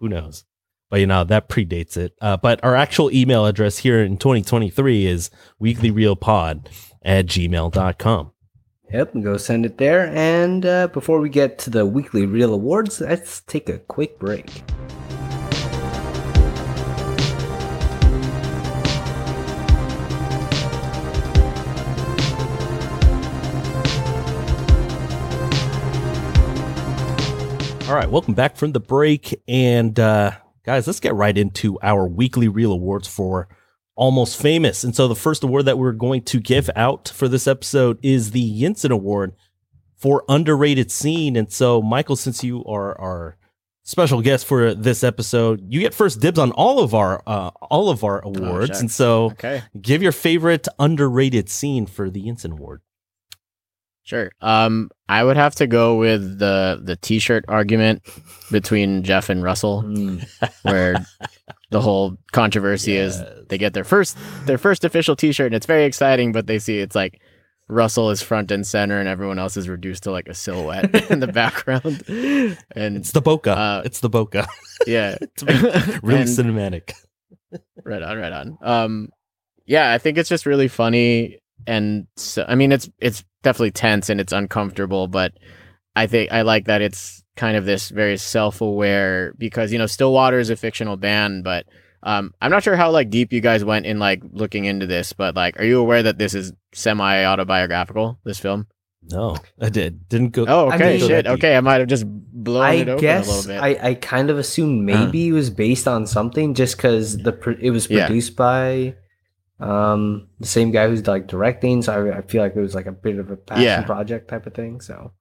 Speaker 2: Who knows? But you know that predates it. Uh, but our actual email address here in 2023 is weeklyreelpod at gmail.com.
Speaker 1: Yep, go send it there. And uh, before we get to the weekly reel awards, let's take a quick break.
Speaker 2: All right, welcome back from the break. And uh, guys, let's get right into our weekly reel awards for Almost Famous. And so the first award that we're going to give out for this episode is the Yinsen Award for underrated scene. And so, Michael, since you are our special guest for this episode. You get first dibs on all of our uh, all of our awards,
Speaker 3: shucks.
Speaker 2: and so
Speaker 3: Okay.
Speaker 2: give your favorite underrated scene for the Yinsen Award.
Speaker 3: Sure. Um, I would have to go with the the T-shirt argument between Jeff and Russell,
Speaker 1: Mm.
Speaker 3: where the whole controversy is they get their first their first official T-shirt, and it's very exciting. But they see it's like Russell is front and center, and everyone else is reduced to like a silhouette (laughs) in the background. And
Speaker 2: It's the bokeh.
Speaker 3: Uh,
Speaker 2: it's the bokeh.
Speaker 3: yeah, (laughs)
Speaker 2: really
Speaker 3: And-
Speaker 2: cinematic.
Speaker 3: right on, right on. Um, yeah, I think it's just really funny, and so, I mean, it's it's definitely tense and it's uncomfortable, but I think I like that it's kind of this very self-aware because you know Stillwater is a fictional band, but um, I'm not sure how like deep you guys went in like looking into this, but like, are you aware that this is semi-autobiographical? This film?
Speaker 2: No, I did. Didn't go.
Speaker 3: Oh,
Speaker 1: I
Speaker 3: okay,
Speaker 1: mean-
Speaker 3: shit. Okay, I might have just blown
Speaker 1: I
Speaker 3: it open a little bit.
Speaker 1: I, I kind of assumed maybe it was based on something just because the pro- it was
Speaker 3: Yeah.
Speaker 1: produced by um the same guy who's like directing, so I, I feel like it was like a bit of a passion
Speaker 3: Yeah.
Speaker 1: project type of thing. So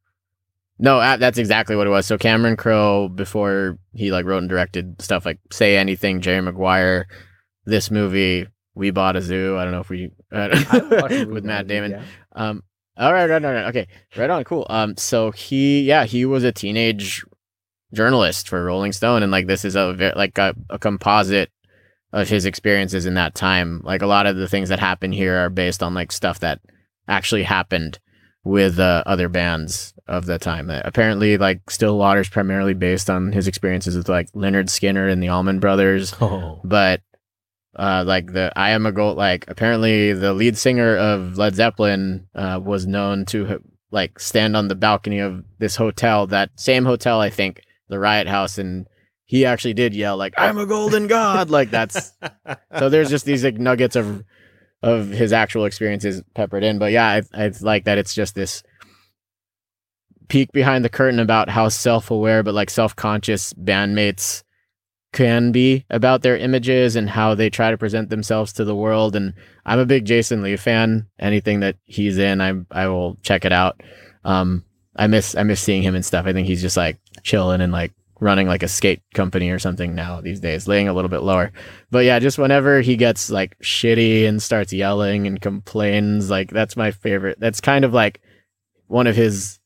Speaker 3: No, uh, that's exactly what it was. So Cameron Crowe, before he like wrote and directed stuff like Say Anything, Jerry Maguire, this movie, We Bought a Zoo. I don't know if we
Speaker 1: it (laughs)
Speaker 3: with Matt Damon.
Speaker 1: yeah.
Speaker 3: Um, all right, right, right, right. Okay, right on. Cool. Um, so he, yeah, he was a teenage journalist for Rolling Stone, and like this is a like a, a composite of his experiences in that time. Like a lot of the things that happen here are based on like stuff that actually happened with uh, other bands of the time. Uh, apparently, like Stillwater's primarily based on his experiences with like Lynyrd Skynyrd and the Allman Brothers (laughs)
Speaker 2: Oh,
Speaker 3: but uh like the I am a goat like apparently the lead singer of Led Zeppelin uh was known to like stand on the balcony of this hotel that same hotel I think the Riot House and he actually did yell like I'm a golden god like that's (laughs) so there's just these like nuggets of of his actual experiences peppered in. But yeah I, I like that it's just this peek behind the curtain about how self-aware but like self-conscious bandmates can be about their images and how they try to present themselves to the world. And I'm a big Jason Lee fan. Anything that he's in I I will check it out. Um I miss I miss seeing him and stuff. I think he's just like chilling and like running like a skate company or something now these days laying a little bit lower but yeah just whenever he gets like shitty and starts yelling and complains like that's my favorite that's kind of like one of his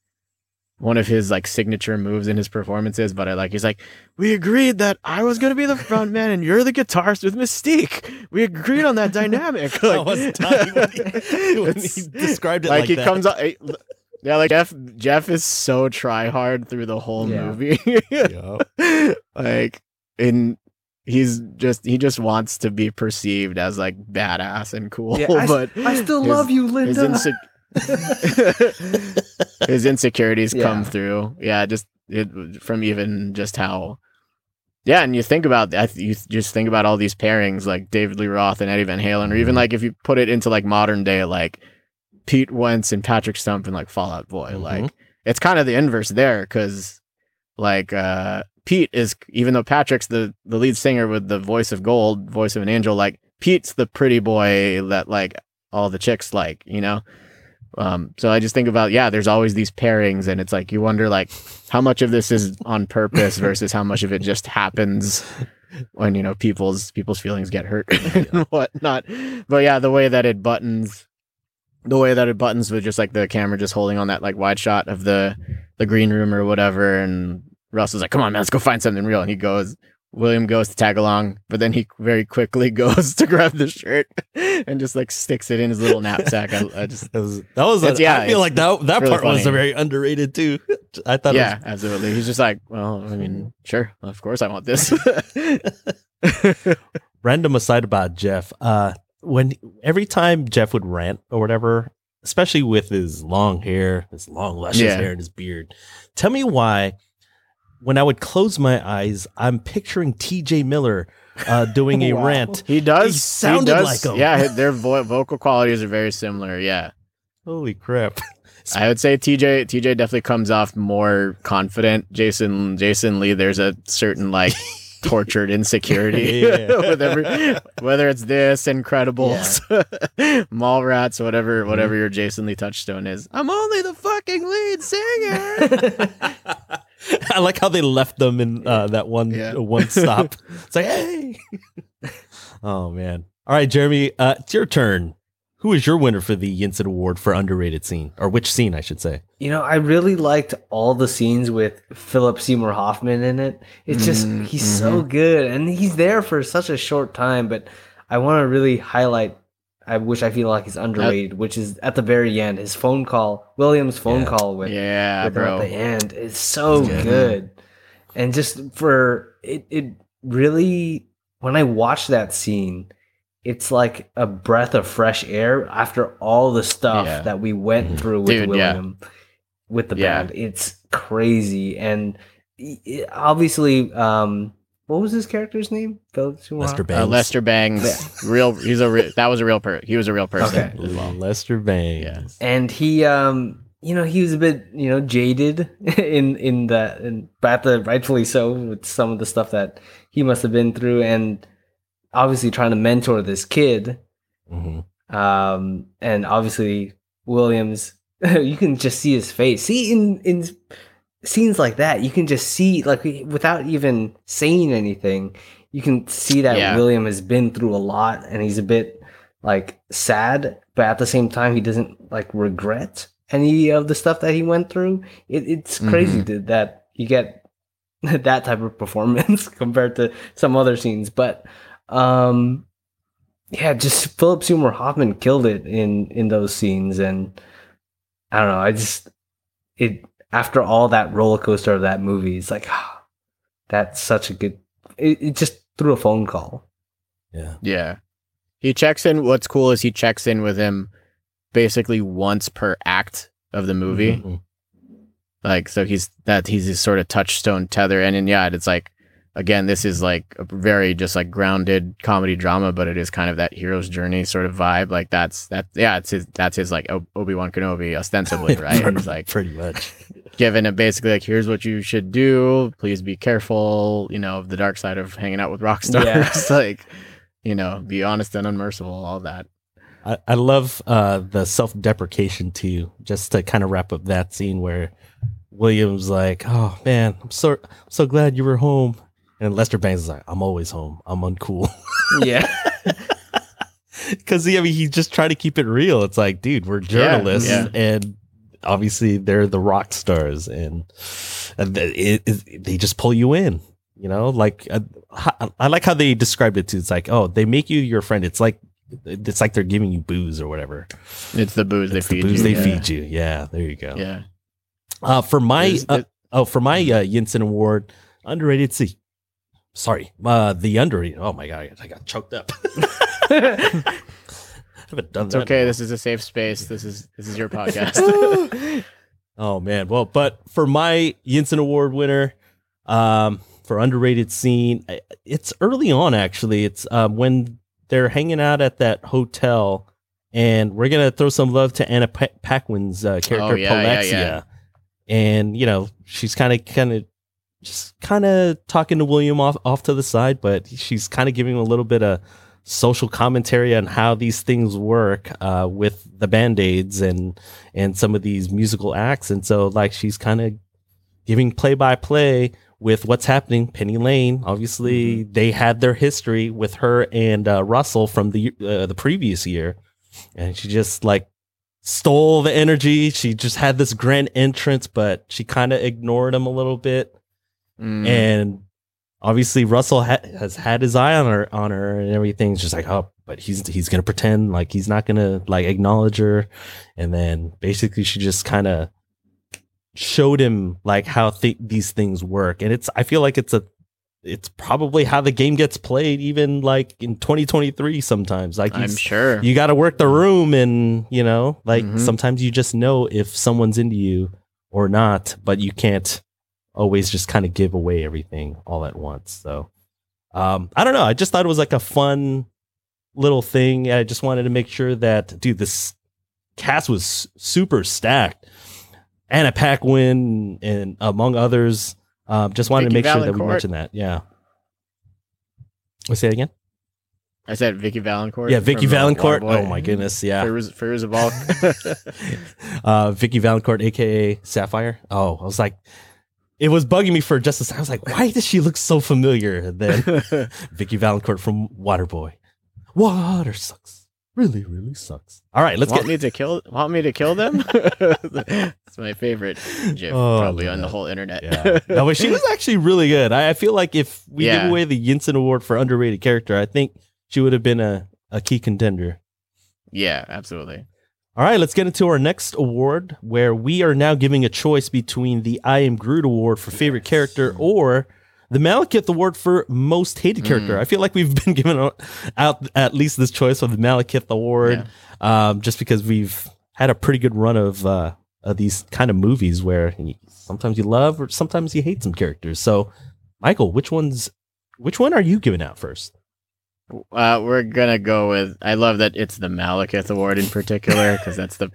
Speaker 3: one of his like signature moves in his performances but I like he's like we agreed that I was going to be the front man and you're the guitarist with Mystique. We agreed on that dynamic. (laughs)
Speaker 2: I was (laughs) dying when he, when he described it
Speaker 3: like,
Speaker 2: like,
Speaker 3: he
Speaker 2: that.
Speaker 3: comes up. (laughs) Eh, Yeah, like Jeff. Jeff is so try hard through the whole
Speaker 1: Yeah.
Speaker 3: movie.
Speaker 2: Yeah. (laughs)
Speaker 3: like, in he's just he just wants to be perceived as like badass and cool.
Speaker 1: Yeah, I,
Speaker 3: but
Speaker 1: I still
Speaker 3: his-
Speaker 1: love you,
Speaker 3: his,
Speaker 1: Linda.
Speaker 3: inse- (laughs) his insecurities come through. Yeah, just it from even just how. Yeah, and you think about that. You just think about all these pairings like David Lee Roth and Eddie Van Halen, or even
Speaker 2: Mhm.
Speaker 3: like if you put it into like modern day, like Pete Wentz and Patrick Stump and like Fall Out Boy.
Speaker 2: Mhm.
Speaker 3: Like it's kind of the inverse there because like uh Pete is even though Patrick's the the lead singer with the voice of gold, voice of an angel, like Pete's the pretty boy that like all the chicks like, you know. Um, so I just think about yeah, there's always these pairings, and it's like you wonder like how much of this is on purpose versus how much of it just happens when you know people's people's feelings get hurt (laughs) and whatnot. But yeah, the way that it buttons, the way that it buttons with just like the camera just holding on that like wide shot of the the green room or whatever, and Russell's like, "Come on, man, let's go find something real," and he goes. William goes to tag along, but then he very quickly (laughs) goes to grab the shirt and just like sticks it in his little knapsack. I, I just (laughs)
Speaker 2: That was that was. A-
Speaker 3: yeah,
Speaker 2: I feel like that that
Speaker 3: really
Speaker 2: part was
Speaker 3: funny.
Speaker 2: very underrated too. (laughs) I thought.
Speaker 3: yeah, absolutely. He's just like, well, I mean, sure, of course, I want this.
Speaker 2: Random aside about Jeff. Uh, when every time Jeff would rant or whatever, especially with his long hair, his long luscious
Speaker 3: Yeah.
Speaker 2: hair and his beard, tell me why. When I would close my eyes, I'm picturing T.J. Miller uh, doing a (laughs)
Speaker 1: Wow.
Speaker 2: rant.
Speaker 3: he does.
Speaker 2: He sounded
Speaker 3: does-
Speaker 2: like him.
Speaker 3: Yeah, their (laughs) vo- vocal qualities are very similar. Yeah,
Speaker 2: Holy crap! (laughs)
Speaker 3: I would say TJ TJ definitely comes off more confident. Jason Jason Lee, there's a certain like tortured insecurity (laughs)
Speaker 2: Yeah. (laughs)
Speaker 3: with every, whether it's this Incredibles, (laughs) Mallrats, whatever, whatever your Jason Lee touchstone is. I'm only the fucking lead singer.
Speaker 2: I like how they left them in uh, that one
Speaker 3: Yeah.
Speaker 2: one stop. It's like, hey. oh man. All right, Jeremy, uh, it's your turn. Who is your winner for the Yinsen Award for underrated scene, or which scene I should say?
Speaker 1: You know, I really liked all the scenes with Philip Seymour Hoffman in it. It's just
Speaker 3: Mm,
Speaker 1: he's so good, and he's there for such a short time. But I want to really highlight, I wish I feel like he's underrated, which is at the very end, his phone call, William's phone
Speaker 2: Yeah.
Speaker 1: call with
Speaker 3: yeah,
Speaker 1: with
Speaker 3: bro.
Speaker 1: at the end is so
Speaker 2: good.
Speaker 1: good. And just for it, it really when I watch that scene, it's like a breath of fresh air after all the stuff
Speaker 3: Yeah.
Speaker 1: that we went
Speaker 2: Mhm.
Speaker 1: through with
Speaker 3: Dude, yeah.
Speaker 1: William with the
Speaker 3: Yeah.
Speaker 1: band. It's crazy. And i- i- obviously, um, what was his character's name?
Speaker 2: Lester
Speaker 1: Hoffman?
Speaker 3: Uh,
Speaker 2: Bangs.
Speaker 3: Lester Bangs, (laughs) real. He's a re- that was a real per. He was a real person
Speaker 1: Okay.
Speaker 3: well.
Speaker 2: Lester Bangs.
Speaker 3: Yeah.
Speaker 1: and he um you know he was a bit you know jaded (laughs) in in the in but the rightfully so with some of the stuff that he must have been through and obviously trying to mentor this kid
Speaker 2: Mhm.
Speaker 1: um and obviously williams (laughs) you can just see his face see in in scenes like that you can just see like without even saying anything you can see that
Speaker 3: Yeah.
Speaker 1: william has been through a lot and he's a bit like sad but at the same time he doesn't like regret any of the stuff that he went through it, it's crazy
Speaker 3: Mm-hmm.
Speaker 1: that, you get (laughs) that type of performance (laughs) compared to some other scenes but um yeah just philip seymour hoffman killed it in in those scenes and i don't know i just it after all that roller coaster of that movie it's like ah, that's such a good it, it just threw a phone call
Speaker 2: Yeah.
Speaker 3: Yeah. He checks in. What's cool is he checks in with him basically once per act of the movie.
Speaker 2: Mhm.
Speaker 3: Like, so he's that he's his sort of touchstone tether. And then, yeah, it's like, again, this is like a very just like grounded comedy drama, but it is kind of that hero's journey sort of vibe. Like, that's that, yeah, it's his, that's his like Obi Wan Kenobi ostensibly, (laughs) right? And he's like,
Speaker 2: pretty much.
Speaker 3: given it basically like here's what you should do please be careful you know of the dark side of hanging out with rock stars
Speaker 1: Yeah. (laughs)
Speaker 3: like you know be honest and unmerciful all that
Speaker 2: I, I love uh, the self deprecation too. Just to kind of wrap up that scene where William's like, "Oh man, I'm so I'm so glad you were home," and Lester Bangs is like, "I'm always home. I'm uncool." (laughs)
Speaker 1: yeah (laughs)
Speaker 2: Because I mean, he's just trying to keep it real. It's like, dude, we're journalists,
Speaker 3: yeah.
Speaker 2: and obviously they're the rock stars, and, and th- it, it, they just pull you in. You know, like uh, I, I like how they described it too. It's like, oh, they make you your friend. It's like it's like they're giving you booze or whatever.
Speaker 3: it's the booze
Speaker 2: It's
Speaker 3: they
Speaker 2: the
Speaker 3: feed
Speaker 2: booze
Speaker 3: you
Speaker 2: they
Speaker 3: yeah.
Speaker 2: feed you. Yeah, there you go.
Speaker 3: yeah
Speaker 2: Uh, for my
Speaker 3: There's-
Speaker 2: uh, oh, for my uh, Yinsen Award, underrated C. Sorry, uh, the underrated. Oh my god, I got choked up. (laughs) I haven't done
Speaker 3: it's
Speaker 2: that.
Speaker 3: okay this is a safe space this is this is your (laughs) podcast (laughs)
Speaker 2: Oh man. Well, but for my Yinsen Award winner, um, for underrated scene, it's early on actually. It's um, when they're hanging out at that hotel, and we're gonna throw some love to Anna pa- Paquin's uh, character
Speaker 3: Oh, yeah, yeah, yeah.
Speaker 2: and you know she's kind of kind of just kind of talking to William off off to the side, but she's kind of giving him a little bit of social commentary on how these things work uh, with the band-aids and and some of these musical acts. And so like she's kind of giving play by play with what's happening. Penny lane obviously they had their history with her and uh, russell from the uh, the previous year. And she just like stole the energy. She just had this grand entrance but she kind of ignored him a little bit
Speaker 3: Mm.
Speaker 2: and obviously Russell ha- has had his eye on her on her and everything. It's just like, oh, but he's he's gonna pretend like he's not gonna like acknowledge her, and then basically she just kind of showed him like how th- these things work, and it's I feel like it's a it's probably how the game gets played even like in 2023 sometimes like you
Speaker 3: i'm sure
Speaker 2: you got to work the room and you know like
Speaker 3: Mhm.
Speaker 2: sometimes you just know if someone's into you or not but you can't always just kind of give away everything all at once so um i don't know i just thought it was like a fun little thing i just wanted to make sure that dude this cast was super stacked anna paquin and among others um just wanted
Speaker 3: Vicki
Speaker 2: to make sure that we
Speaker 3: Vallencourt.
Speaker 2: mentioned that yeah What's that again?
Speaker 3: I said Vicki Vallencourt.
Speaker 2: Yeah, Vicki
Speaker 3: Vallencourt.
Speaker 2: Oh my goodness, yeah.
Speaker 3: Firuz, Fairuza Balk.
Speaker 2: uh, Vicki Vallencourt, aka Sapphire. Oh, I was like, it was bugging me for just a second. I was like, why does she look so familiar? And then (laughs) Vicki Vallencourt from Waterboy. Water sucks. Really, really sucks. All right, let's
Speaker 3: want
Speaker 2: get.
Speaker 3: me to kill? Want me to kill them? (laughs) It's my favorite GIF,
Speaker 2: Oh,
Speaker 3: probably on the whole internet.
Speaker 2: Yeah. No, but she was (laughs) actually really good. I, I feel like if we give away the Yinsen Award for underrated character, I think she would have been a, a key contender.
Speaker 3: yeah, absolutely.
Speaker 2: All right, let's get into our next award where we are now giving a choice between the I Am Groot Award for favorite character or the Malekith Award for most hated character.
Speaker 3: Mm.
Speaker 2: I feel like we've (laughs) been given out, at least this choice of the Malekith Award um, just because we've had a pretty good run of, uh, of these kind of movies where sometimes you love or sometimes you hate some characters. So, Michael, which one's which one are you giving out first?
Speaker 3: Uh, we're gonna go with. I love that it's the Malekith Award in particular because that's the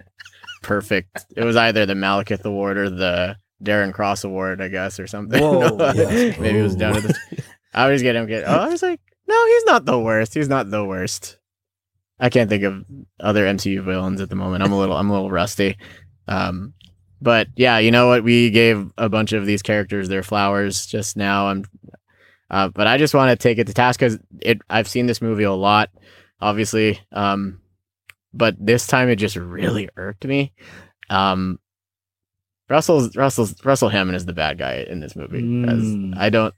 Speaker 3: perfect. It was either the Malekith Award or the Darren Cross Award, I guess, or something. (laughs)
Speaker 1: Whoa,
Speaker 2: yeah. (laughs)
Speaker 3: Maybe it was down to the. I was getting get. Oh, I was like, no, he's not the worst. He's not the worst. I can't think of other MCU villains at the moment. I'm a little. I'm a little rusty. Um, but yeah, you know what? We gave a bunch of these characters their flowers just now. I'm uh, but I just want to take it to task because it. I've seen this movie a lot, obviously. Um, but this time it just really irked me. Um, Russell's Russell's Russell Hammond is the bad guy in this movie. As
Speaker 1: Mm.
Speaker 3: I don't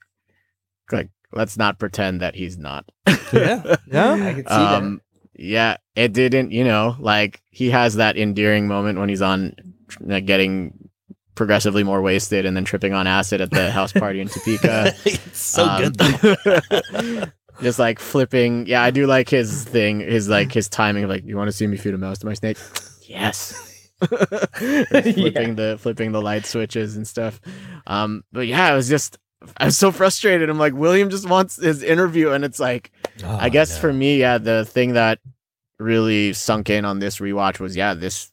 Speaker 3: like. Let's not pretend that he's not.
Speaker 2: Yeah, yeah. (laughs)
Speaker 1: I could see
Speaker 3: um, yeah, it didn't. You know, like he has that endearing moment when he's on like, getting progressively more wasted and then tripping on acid at the (laughs) house party in Topeka.
Speaker 2: it's so
Speaker 3: Um,
Speaker 2: good. (laughs)
Speaker 3: just like flipping. Yeah, I do like his thing. His like his timing of like, you want to see me feed a mouse to my snake? Yes. (laughs) flipping the flipping the light switches and stuff. Um, but yeah, I was just I was so frustrated. I'm like, William just wants his interview, and it's like,
Speaker 2: Oh,
Speaker 3: I guess for me, yeah, the thing that really sunk in on this rewatch was yeah, this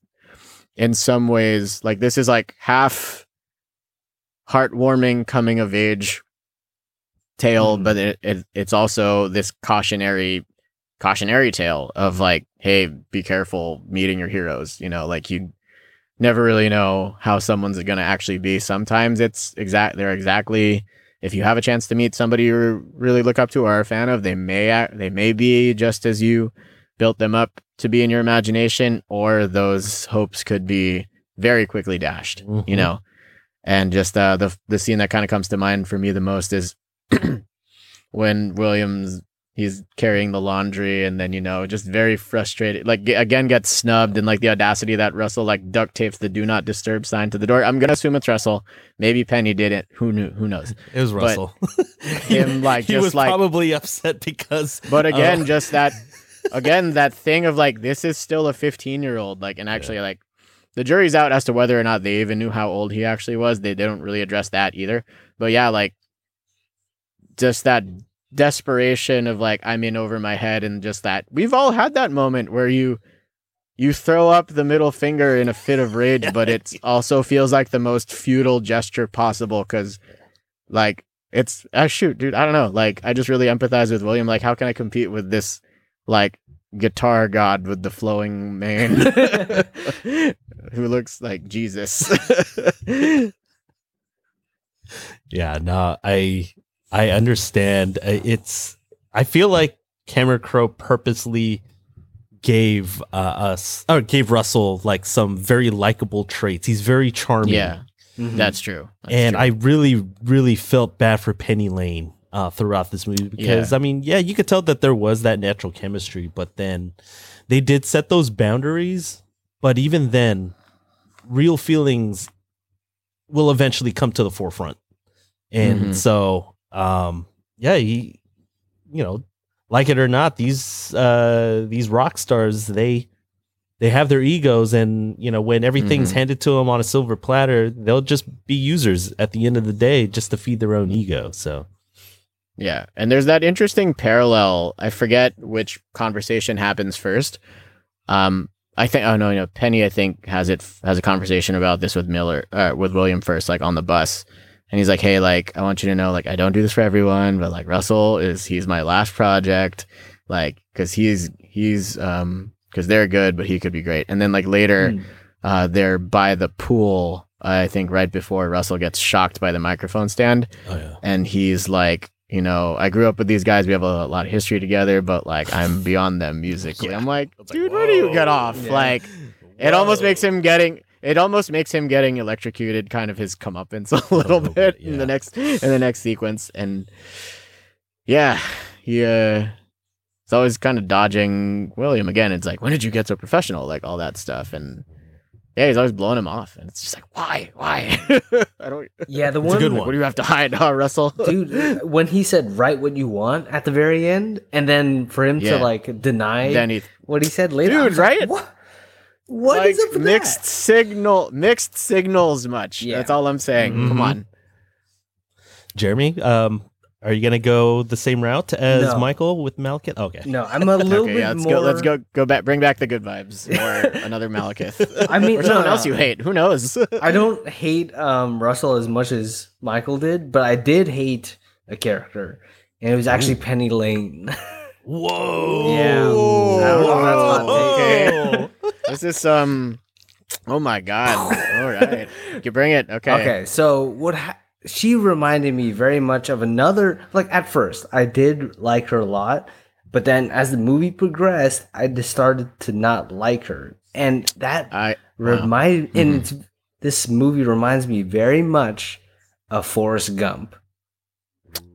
Speaker 3: in some ways, like this is like half heartwarming coming of age tale,
Speaker 1: Mhm.
Speaker 3: but it, it it's also this cautionary cautionary tale of like, hey, be careful meeting your heroes. You know, like you never really know how someone's going to actually be. Sometimes it's exact they're exactly if you have a chance to meet somebody you really look up to or are a fan of, they may act, they may be just as you built them up to be in your imagination, or those hopes could be very quickly dashed. You
Speaker 2: Mhm.
Speaker 3: know, and just uh, the the scene that kind of comes to mind for me the most is (clears throat) when Williams he's carrying the laundry and then you know just very frustrated like again gets snubbed and like the audacity that russell like duct tapes the do not disturb sign to the door i'm gonna assume it's russell maybe penny did it who knew who knows
Speaker 2: It was
Speaker 3: But
Speaker 2: Russell. (laughs)
Speaker 3: him, like,
Speaker 2: he
Speaker 3: just
Speaker 2: was
Speaker 3: like-
Speaker 2: probably upset because.
Speaker 3: but again
Speaker 2: uh,
Speaker 3: just that again that thing of like this is still a 15 year old like and actually like the jury's out as to whether or not they even knew how old he actually was. They, they don't really address that either. But yeah like just that desperation of like i'm in over my head and just that we've all had that moment where you you throw up the middle finger in a fit of rage but it (laughs) also feels like the most futile gesture possible because like it's uh, shoot dude i don't know like i just really empathize with william like how can i compete with this like guitar god with the flowing mane (laughs) (laughs) who looks like jesus (laughs)
Speaker 2: Yeah, no, I I understand. It's I feel like Cameron Crowe purposely gave uh, us or gave Russell like some very likable traits. He's very charming.
Speaker 3: yeah
Speaker 1: Mhm.
Speaker 3: that's true That's
Speaker 2: and
Speaker 3: true.
Speaker 2: I really, really felt bad for Penny Lane uh, throughout this movie because I mean, yeah, you could tell that there was that natural chemistry, but then they did set those boundaries. But even then, real feelings will eventually come to the forefront, and
Speaker 3: Mhm.
Speaker 2: so, um, yeah, he, you know, like it or not, these uh, these rock stars they they have their egos and you know when everything's
Speaker 3: Mhm.
Speaker 2: handed to them on a silver platter they'll just be users at the end of the day just to feed their own ego so
Speaker 3: Yeah, and there's that interesting parallel. I forget which conversation happens first. Um, I think oh no, no, Penny I think has it has a conversation about this with Miller, uh, with William first, like on the bus, and he's like, "Hey, like I want you to know, like I don't do this for everyone, but like Russell is he's my last project, like because he's he's um because they're good, but he could be great." And then like later,
Speaker 1: Mm.
Speaker 3: uh, they're by the pool. I think right before Russell gets shocked by the microphone stand,
Speaker 2: Oh yeah.
Speaker 3: and he's like, you know, I grew up with these guys. We have a lot of history together, but like I'm beyond them musically.
Speaker 2: Yeah.
Speaker 3: I'm like, dude, where do you get off?
Speaker 1: Yeah.
Speaker 3: Like, it almost makes him getting. It almost makes him getting electrocuted, kind of his comeuppance (laughs) a little,
Speaker 2: little
Speaker 3: bit
Speaker 2: bit,
Speaker 3: in the next in the next sequence, and yeah, he uh, it's always kind of dodging William again. It's like, when did you get so professional? Like all that stuff, and yeah, he's always blowing him off, and it's just like, why, why? (laughs) I don't. (laughs)
Speaker 1: Yeah, the one,
Speaker 2: good one.
Speaker 3: what do you have to hide, (laughs) huh, Russell?
Speaker 1: dude. When he said "write what you want" at the very end, and then for him
Speaker 3: Yeah.
Speaker 1: to like deny
Speaker 3: then he
Speaker 1: what he said later,
Speaker 3: Dude,
Speaker 1: was like,
Speaker 3: right?
Speaker 1: What? What
Speaker 3: like
Speaker 1: is up with
Speaker 3: mixed
Speaker 1: that?
Speaker 3: signal, mixed signals. Much.
Speaker 1: Yeah.
Speaker 3: That's all I'm saying. Come
Speaker 2: Mhm.
Speaker 3: on.
Speaker 2: Jeremy, um, are you gonna go the same route as
Speaker 1: No.
Speaker 2: Michael with Malekith? Okay.
Speaker 1: No, I'm a (laughs) little
Speaker 3: okay,
Speaker 1: bit
Speaker 3: yeah, let's
Speaker 1: more.
Speaker 3: go. Let's go. Go back. Bring back the good vibes, (laughs) or another Malekith.
Speaker 1: I mean, (laughs)
Speaker 3: or someone
Speaker 1: no,
Speaker 3: else you hate. Who knows?
Speaker 1: I don't hate um, Russell as much as Michael did, but I did hate a character, and it was actually Penny Lane.
Speaker 2: Whoa.
Speaker 1: Yeah. I don't know that's hot
Speaker 3: this is um. Oh my god! All right, you bring it. Okay.
Speaker 1: Okay, so what ha- she reminded me very much of another. Like at first, I did like her a lot, but then as the movie progressed, I just started to not like her, and that
Speaker 3: I
Speaker 1: remind
Speaker 3: Mm-hmm.
Speaker 1: and it's, this movie reminds me very much of Forrest Gump.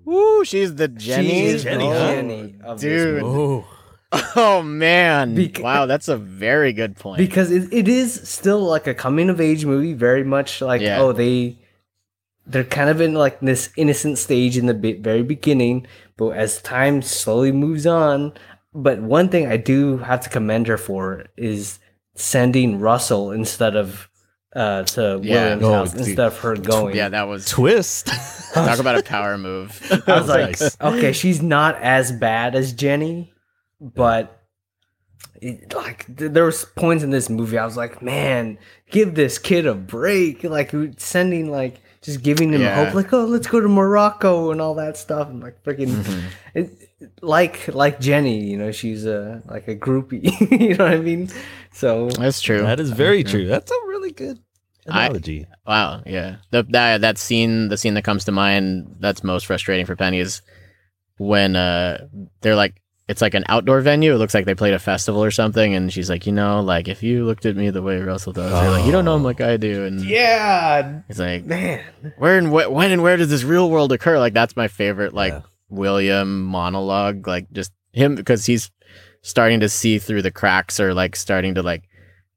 Speaker 3: Woo! She's the Jenny.
Speaker 1: She is
Speaker 2: Jenny, huh?
Speaker 1: Jenny
Speaker 3: Dude.
Speaker 2: Oh. (laughs)
Speaker 3: Oh man!
Speaker 1: Bec-
Speaker 3: wow, that's a very good point.
Speaker 1: because it, it is still like a coming of age movie very much like
Speaker 3: Yeah.
Speaker 1: oh they they're kind of in like this innocent stage in the be- very beginning but as time slowly moves on but one thing i do have to commend her for is sending russell instead of uh to
Speaker 3: Yeah.
Speaker 1: william's
Speaker 2: Oh,
Speaker 1: house
Speaker 2: dude.
Speaker 1: instead of her going
Speaker 3: yeah, that was
Speaker 2: Twist. (laughs)
Speaker 3: talk about a power move. (laughs)
Speaker 1: i was like
Speaker 2: Nice.
Speaker 1: okay she's not as bad as jenny but it, like th- there was points in this movie I was like, man, give this kid a break. Like sending like just giving them
Speaker 3: Yeah.
Speaker 1: hope, like oh, let's go to Morocco and all that stuff. And like freaking,
Speaker 3: Mhm.
Speaker 1: it, like like Jenny, you know, she's a like a groupie. (laughs) you know what I mean? So
Speaker 3: That's true.
Speaker 2: that is very
Speaker 3: Mhm.
Speaker 2: true. That's a really good
Speaker 3: I-
Speaker 2: analogy.
Speaker 3: Wow, yeah. The, that that scene, the scene that comes to mind that's most frustrating for Penny is when uh they're like it's like an outdoor venue. It looks like they played a festival or something, and she's like, you know, like if you looked at me the way Russell does, they're like, you don't know him like I do, and
Speaker 1: yeah,
Speaker 3: he's like,
Speaker 1: man.
Speaker 3: where and wh- when and where does this real world occur? Like that's my favorite, like
Speaker 2: Yeah.
Speaker 3: William monologue, like just him because he's starting to see through the cracks or like starting to like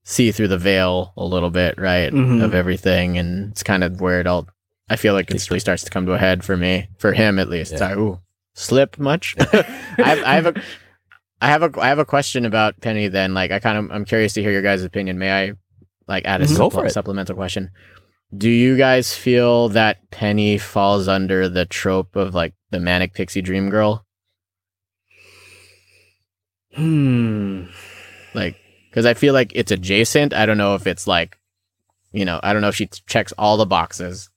Speaker 3: see through the veil a little bit, right,
Speaker 1: Mhm.
Speaker 3: of everything, and it's kind of where it all. I feel like it really starts to come to a head for me, for him at least.
Speaker 2: Yeah.
Speaker 3: Sorry, ooh, slip much. (laughs) (laughs) I, have, I have a. I have a I have a question about Penny. Then, like, I kind of I'm curious to hear your guys' opinion. May I, like, add a
Speaker 2: Mhm.
Speaker 3: Supple- supplemental question? Do you guys feel that Penny falls under the trope of like the manic pixie dream girl?
Speaker 1: Hmm.
Speaker 3: Like, because I feel like it's adjacent. I don't know if it's like, you know, I don't know if she checks all the boxes.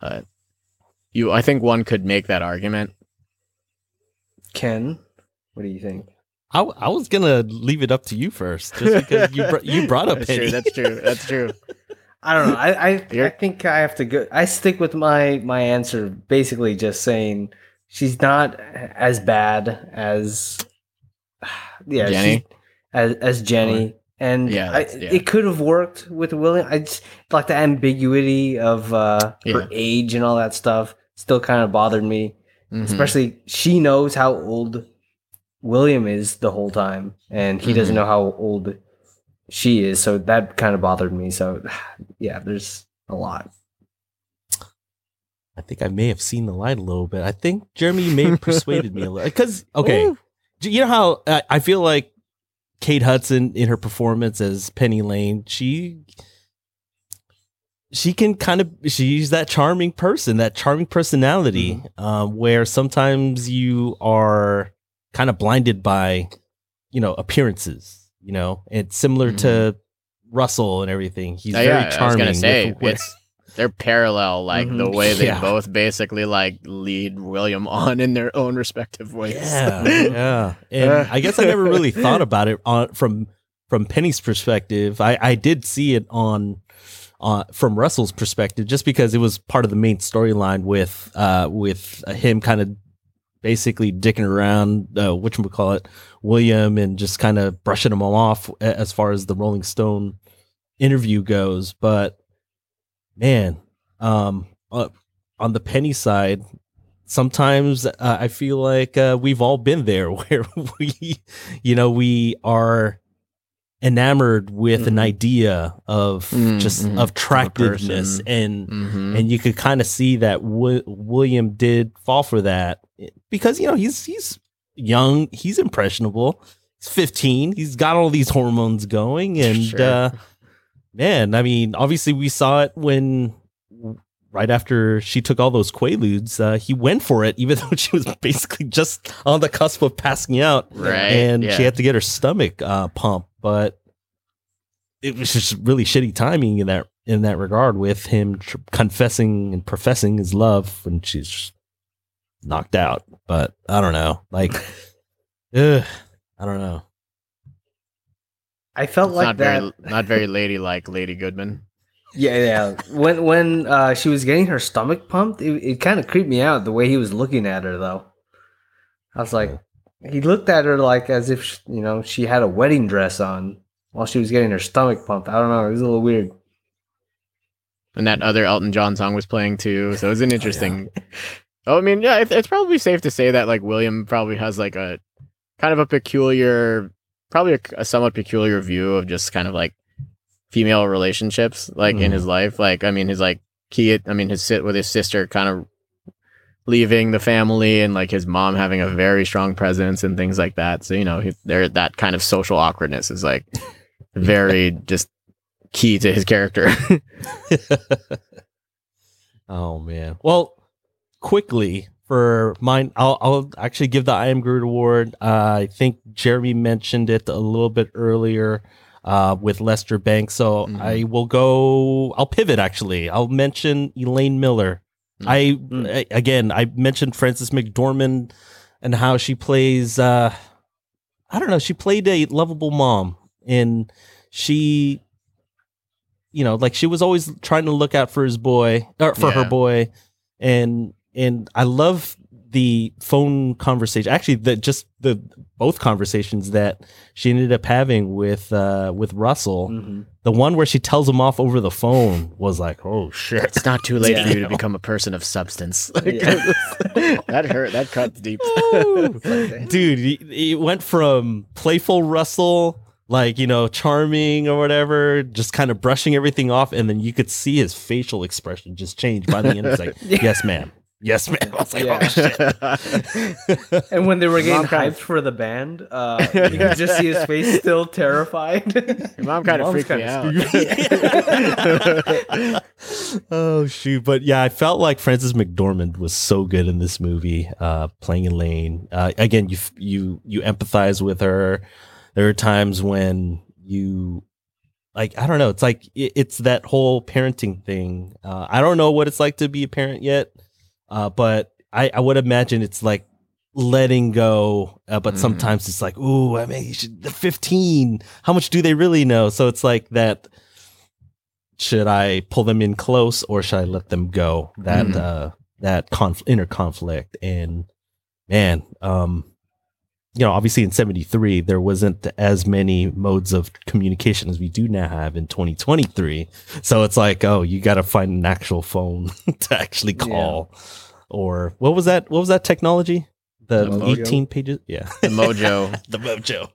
Speaker 3: Uh, you, I think one could make that argument.
Speaker 1: Ken, what do you think?
Speaker 2: I, I was gonna leave it up to you first, just because you br- you brought up (laughs)
Speaker 3: That's true. That's true. That's (laughs) true.
Speaker 1: I don't know. I I, I think I have to go. I stick with my my answer. Basically, just saying she's not as bad as (sighs) yeah,
Speaker 3: Jenny?
Speaker 1: she's- as as Jenny. And
Speaker 3: Yeah,
Speaker 1: I,
Speaker 3: yeah.
Speaker 1: it could have worked with William. I just like the ambiguity of uh,
Speaker 3: Yeah.
Speaker 1: her age and all that stuff. Still kind of bothered me,
Speaker 3: Mhm.
Speaker 1: especially she knows how old William is the whole time, and he doesn't
Speaker 3: Mhm.
Speaker 1: know how old she is. So that kind of bothered me. So (sighs) yeah, there's a lot.
Speaker 2: I think I may have seen the light a little bit. I think Jeremy may have persuaded me a little. Because (laughs) okay,
Speaker 3: Ooh.
Speaker 2: You know how I, I feel like Kate Hudson in her performance as Penny Lane, she she can kind of she's that charming person, that charming personality, um, where sometimes you are kind of blinded by you know appearances. You know, it's similar to Russell and everything. He's
Speaker 3: Oh,
Speaker 2: very
Speaker 3: yeah, I was
Speaker 2: charming.
Speaker 3: gonna say
Speaker 2: with-
Speaker 3: they're parallel, like the
Speaker 1: Mhm.
Speaker 3: way they
Speaker 2: Yeah.
Speaker 3: both basically like lead William on in their own respective ways.
Speaker 2: Yeah, (laughs) yeah. And
Speaker 1: Uh.
Speaker 2: I guess I never really (laughs) thought about it on from from Penny's perspective. I I did see it on uh, from Russell's perspective, just because it was part of the main storyline with uh with him kind of basically dicking around uh, which we call it William and just kind of brushing him off as far as the Rolling Stone interview goes. But man, um, uh, on the Penny side, sometimes uh, I feel like uh, we've all been there (laughs) where we, you know, we are enamored with an
Speaker 1: Mhm.
Speaker 2: idea of
Speaker 3: Mm,
Speaker 2: just
Speaker 3: mhm.
Speaker 2: of attractiveness and
Speaker 3: Mhm.
Speaker 2: and you could kind of see that Wi- William did fall for that because you know he's he's young, he's impressionable, he's 15, he's got all these hormones going, and
Speaker 3: Sure.
Speaker 2: uh, man, I mean, obviously we saw it when right after she took all those quaaludes, uh, he went for it, even (laughs) though she was basically just on the cusp of passing out,
Speaker 3: Right,
Speaker 2: And
Speaker 3: yeah.
Speaker 2: she had to get her stomach uh, pumped, but it was just really shitty timing in that in that regard with him tr- confessing and professing his love when she's knocked out. But I don't know, like, (laughs) ugh, I don't know.
Speaker 1: I felt
Speaker 3: It's
Speaker 1: like
Speaker 3: not
Speaker 1: that.
Speaker 3: very not very ladylike, Lady Goodman.
Speaker 1: Yeah, yeah. When when uh, she was getting her stomach pumped, it, it kind of creeped me out the way he was looking at her. Though, I was like, he looked at her like as if sh- you know she had a wedding dress on while she was getting her stomach pumped. I don't know. It was a little weird.
Speaker 3: And that other Elton John song was playing too. So it was an interesting. (laughs) Oh, I mean, yeah, it, it's probably safe to say that like William probably has like a kind of a peculiar, probably a, a somewhat peculiar view of just kind of like female relationships, like in
Speaker 2: Mhm.
Speaker 3: his life. Like, I mean, his like key, I mean, his sit with his sister kind of leaving the family and like his mom having a very strong presence and things like that. So, you know, he, there, that kind of social awkwardness is like (laughs) very just key to his character. (laughs) (laughs)
Speaker 2: oh man. Well, quickly for mine, I'll, I'll actually give the I Am Groot award. Uh, I think Jeremy mentioned it a little bit earlier uh, with Lester Bangs. So
Speaker 3: Mhm.
Speaker 2: I will go. I'll pivot. Actually, I'll mention Elaine Miller.
Speaker 3: Mm.
Speaker 2: I,
Speaker 1: Mm.
Speaker 2: I again, I mentioned Frances McDormand and how she plays. Uh, I don't know. She played a lovable mom, and she, you know, like she was always trying to look out for his boy or for her boy, and and I love the phone conversation. Actually, the just the both conversations that she ended up having with uh with Russell.
Speaker 1: Mhm.
Speaker 2: The one where she tells him off over the phone was like, oh shit.
Speaker 3: It's not too late for you to become a person of substance. (laughs) Like,
Speaker 1: Yeah.
Speaker 3: that hurt. That cut deep. (laughs)
Speaker 2: Dude, he, he went from playful Russell, like, you know, charming or whatever, just kind of brushing everything off. And then you could see his facial expression just change by the end. It's like, (laughs) yes, ma'am. Yes, ma'am. I was like,
Speaker 1: Yeah.
Speaker 2: oh, shit. (laughs)
Speaker 1: And when they were getting
Speaker 3: Mom kind
Speaker 1: hyped for the band, uh, you could just see his face still terrified. (laughs)
Speaker 3: Your mom kind of freaked me out. (laughs)
Speaker 2: oh shoot but yeah i felt like frances mcdormand was so good in this movie uh playing elaine uh again you you you empathize with her there are times when you like i don't know it's like it, it's that whole parenting thing uh i don't know what it's like to be a parent yet uh but i i would imagine it's like letting go uh, but
Speaker 3: Mhm.
Speaker 2: sometimes it's like ooh i mean you should, they're 15 how much do they really know so it's like that should I pull them in close or should I let them go? That
Speaker 3: Mhm.
Speaker 2: uh that conf- inner conflict and man, um you know, obviously in 73 there wasn't as many modes of communication as we do now have in 2023. So it's like, oh, you got to find an actual phone (laughs) to actually
Speaker 1: Yeah.
Speaker 2: call or what was that what was that technology? The,
Speaker 3: The Mojo?
Speaker 2: 18 pages? Yeah.
Speaker 3: The mojo. (laughs)
Speaker 2: the Mojo.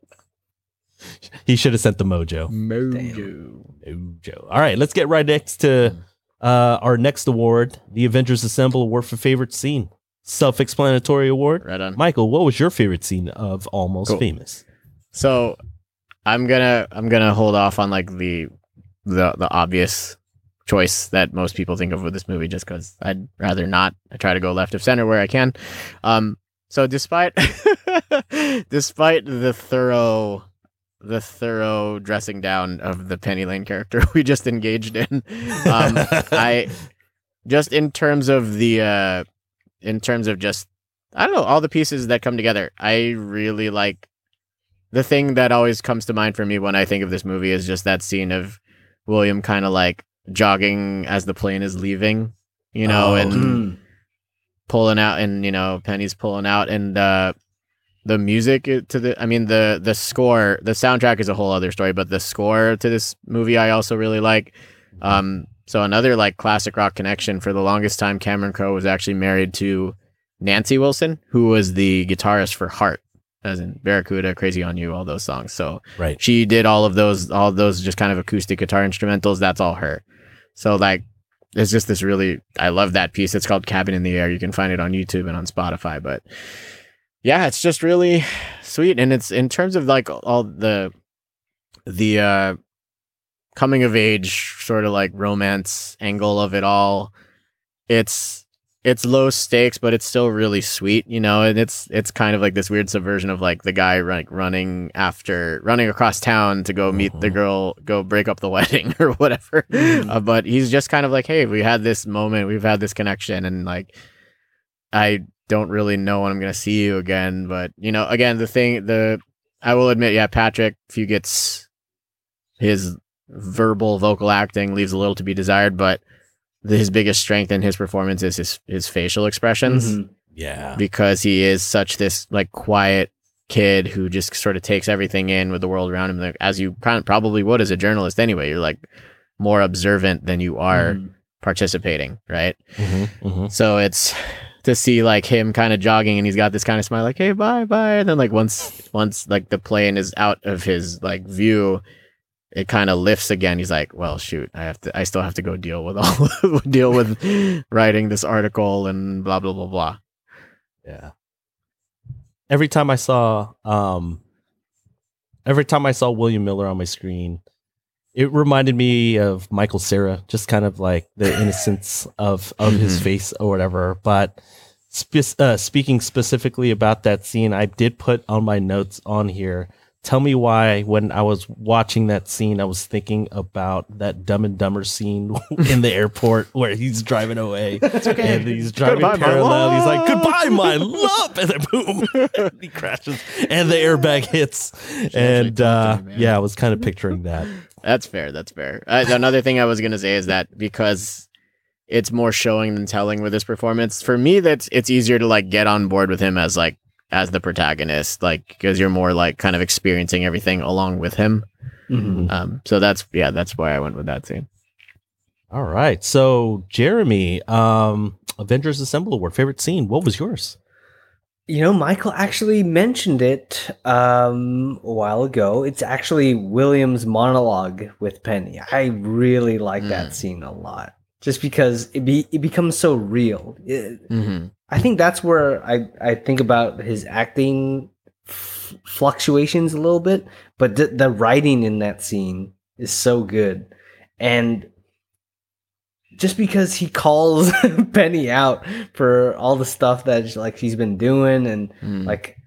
Speaker 2: He should have sent the Mojo.
Speaker 3: Mojo.
Speaker 2: Mojo. All right, let's get right next to uh, our next award, the Avengers Assemble Award for Favorite Scene. Self-explanatory award.
Speaker 3: Right on.
Speaker 2: Michael, what was your favorite scene of Almost
Speaker 3: Cool.
Speaker 2: Famous?
Speaker 3: So I'm gonna I'm gonna hold off on like the the the obvious choice that most people think of with this movie just because I'd rather not. I try to go left of center where I can. Um so despite (laughs) despite the thorough the thorough dressing down of the Penny Lane character (laughs) we just engaged in. Um, (laughs) I just in terms of the uh, in terms of just I don't know all the pieces that come together. I really like the thing that always comes to mind for me when I think of this movie is just that scene of William kind of like jogging as the plane is leaving, you know,
Speaker 2: Oh.
Speaker 3: and
Speaker 1: Mm.
Speaker 3: pulling out and you know penny's pulling out and uh the music to the i mean the the score the soundtrack is a whole other story but the score to this movie i also really like um so another like classic rock connection for the longest time cameron crowe was actually married to nancy wilson who was the guitarist for heart as in barracuda crazy on you all those songs. So
Speaker 2: right.
Speaker 3: she did all of those all of those just kind of acoustic guitar instrumentals. That's all her. So like it's just this really i love that piece. It's called cabin in the air. You can find it on youtube and on spotify. But yeah it's just really (sighs) sweet. And it's in terms of like all the the uh coming of age sort of like romance angle of it all it's it's low stakes but it's still really sweet you know and it's it's kind of like this weird subversion of like the guy like running after running across town to go meet the
Speaker 2: Mhm.
Speaker 3: girl go break up the (laughs) wedding or whatever
Speaker 1: Mhm.
Speaker 3: uh, but he's just kind of like hey we had this moment we've had this connection and like i don't really know when i'm gonna see you again but you know again the thing the i will admit yeah patrick fugit's his verbal vocal acting leaves a little to be desired but his biggest strength in his performance is his his facial expressions
Speaker 1: Mhm.
Speaker 2: Yeah.
Speaker 3: because he is such this like quiet kid who just sort of takes everything in with the world around him like, as you probably would as a journalist anyway you're like more observant than you are
Speaker 1: Mhm.
Speaker 3: participating right
Speaker 2: Mhm, mhm.
Speaker 3: so it's to see like him kind of jogging and he's got this kind of smile like hey bye bye and then like once once like the plane is out of his like view it kind of lifts again he's like well shoot i have to i still have to go deal with all (laughs) deal with writing this article and blah blah blah blah
Speaker 2: Yeah. Every time I saw um every time I saw William Miller on my screen, it reminded me of Michael Cera, just kind of like the innocence of of his
Speaker 3: Mhm.
Speaker 2: face or whatever. But spe- uh, speaking specifically about that scene, I did put on my notes on here. Tell me why, when I was watching that scene, I was thinking about that Dumb and Dumber scene (laughs) in the airport where he's driving away (laughs) and he's driving
Speaker 3: Goodbye,
Speaker 2: parallel. He's like, "Goodbye, my (laughs) love," and then boom, he crashes, and the airbag hits. And uh,
Speaker 3: to
Speaker 2: yeah, I was kind of picturing that.
Speaker 3: That's fair. That's fair. Uh, another thing I was gonna say is that because it's more showing than telling with this performance, for me, that's it's easier to like get on board with him as like as the protagonist, like because you're more like kind of experiencing everything along with him.
Speaker 1: Mhm.
Speaker 3: Um, so that's yeah, that's why I went with that scene.
Speaker 2: All right, so Jeremy, um, Avengers Assemble Award favorite scene. What was yours?
Speaker 1: You know, Michael actually mentioned it um, a while ago. It's actually William's monologue with Penny. I really like
Speaker 3: Mm.
Speaker 1: that scene a lot, just because it be it becomes so real. It-
Speaker 3: Mm-hmm.
Speaker 1: I think that's where I I think about his acting f- fluctuations a little bit, but the, the writing in that scene is so good, and just because he calls (laughs) Penny out for all the stuff that like she's been doing and
Speaker 3: Mm.
Speaker 1: like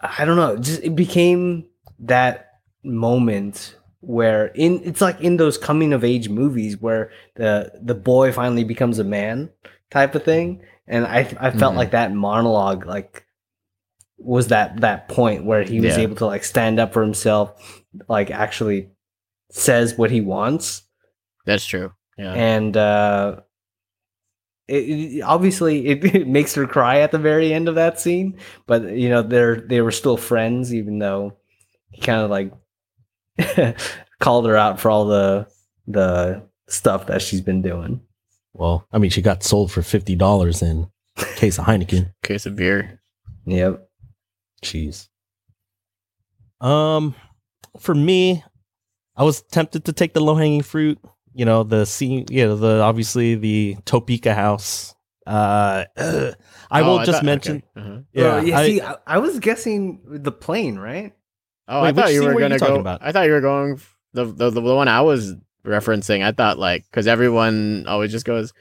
Speaker 1: I don't know, just it became that moment where in it's like in those coming of age movies where the the boy finally becomes a man type of thing and I I felt
Speaker 3: Mhm.
Speaker 1: like that monologue like was that that point where he was
Speaker 3: Yeah.
Speaker 1: able to like stand up for himself like actually says what he wants
Speaker 3: That's true. Yeah.
Speaker 1: and uh it, it- obviously it, (laughs) it makes her cry at the very end of that scene but you know they're they were still friends even though he kind of like (laughs) called her out for all the the stuff that she's been doing
Speaker 2: Well, I mean, she got sold for fifty dollars in a case of Heineken. (laughs)
Speaker 3: Case of beer.
Speaker 1: yep
Speaker 2: Jeez. Um, for me, I was tempted to take the low hanging fruit. You know, the scene. You know, the obviously the Topeka house. Uh, ugh. I
Speaker 3: Oh,
Speaker 2: will just
Speaker 3: thought-
Speaker 2: mention.
Speaker 3: okay. Uh-huh.
Speaker 2: Yeah,
Speaker 1: Uh, yeah
Speaker 2: I-
Speaker 1: see I, I was guessing the plane right
Speaker 3: Oh,
Speaker 2: Wait,
Speaker 3: I thought you were
Speaker 2: were
Speaker 3: gonna go.
Speaker 2: about?
Speaker 3: I thought you were going the, the the one I was referencing. I thought like because everyone always just goes,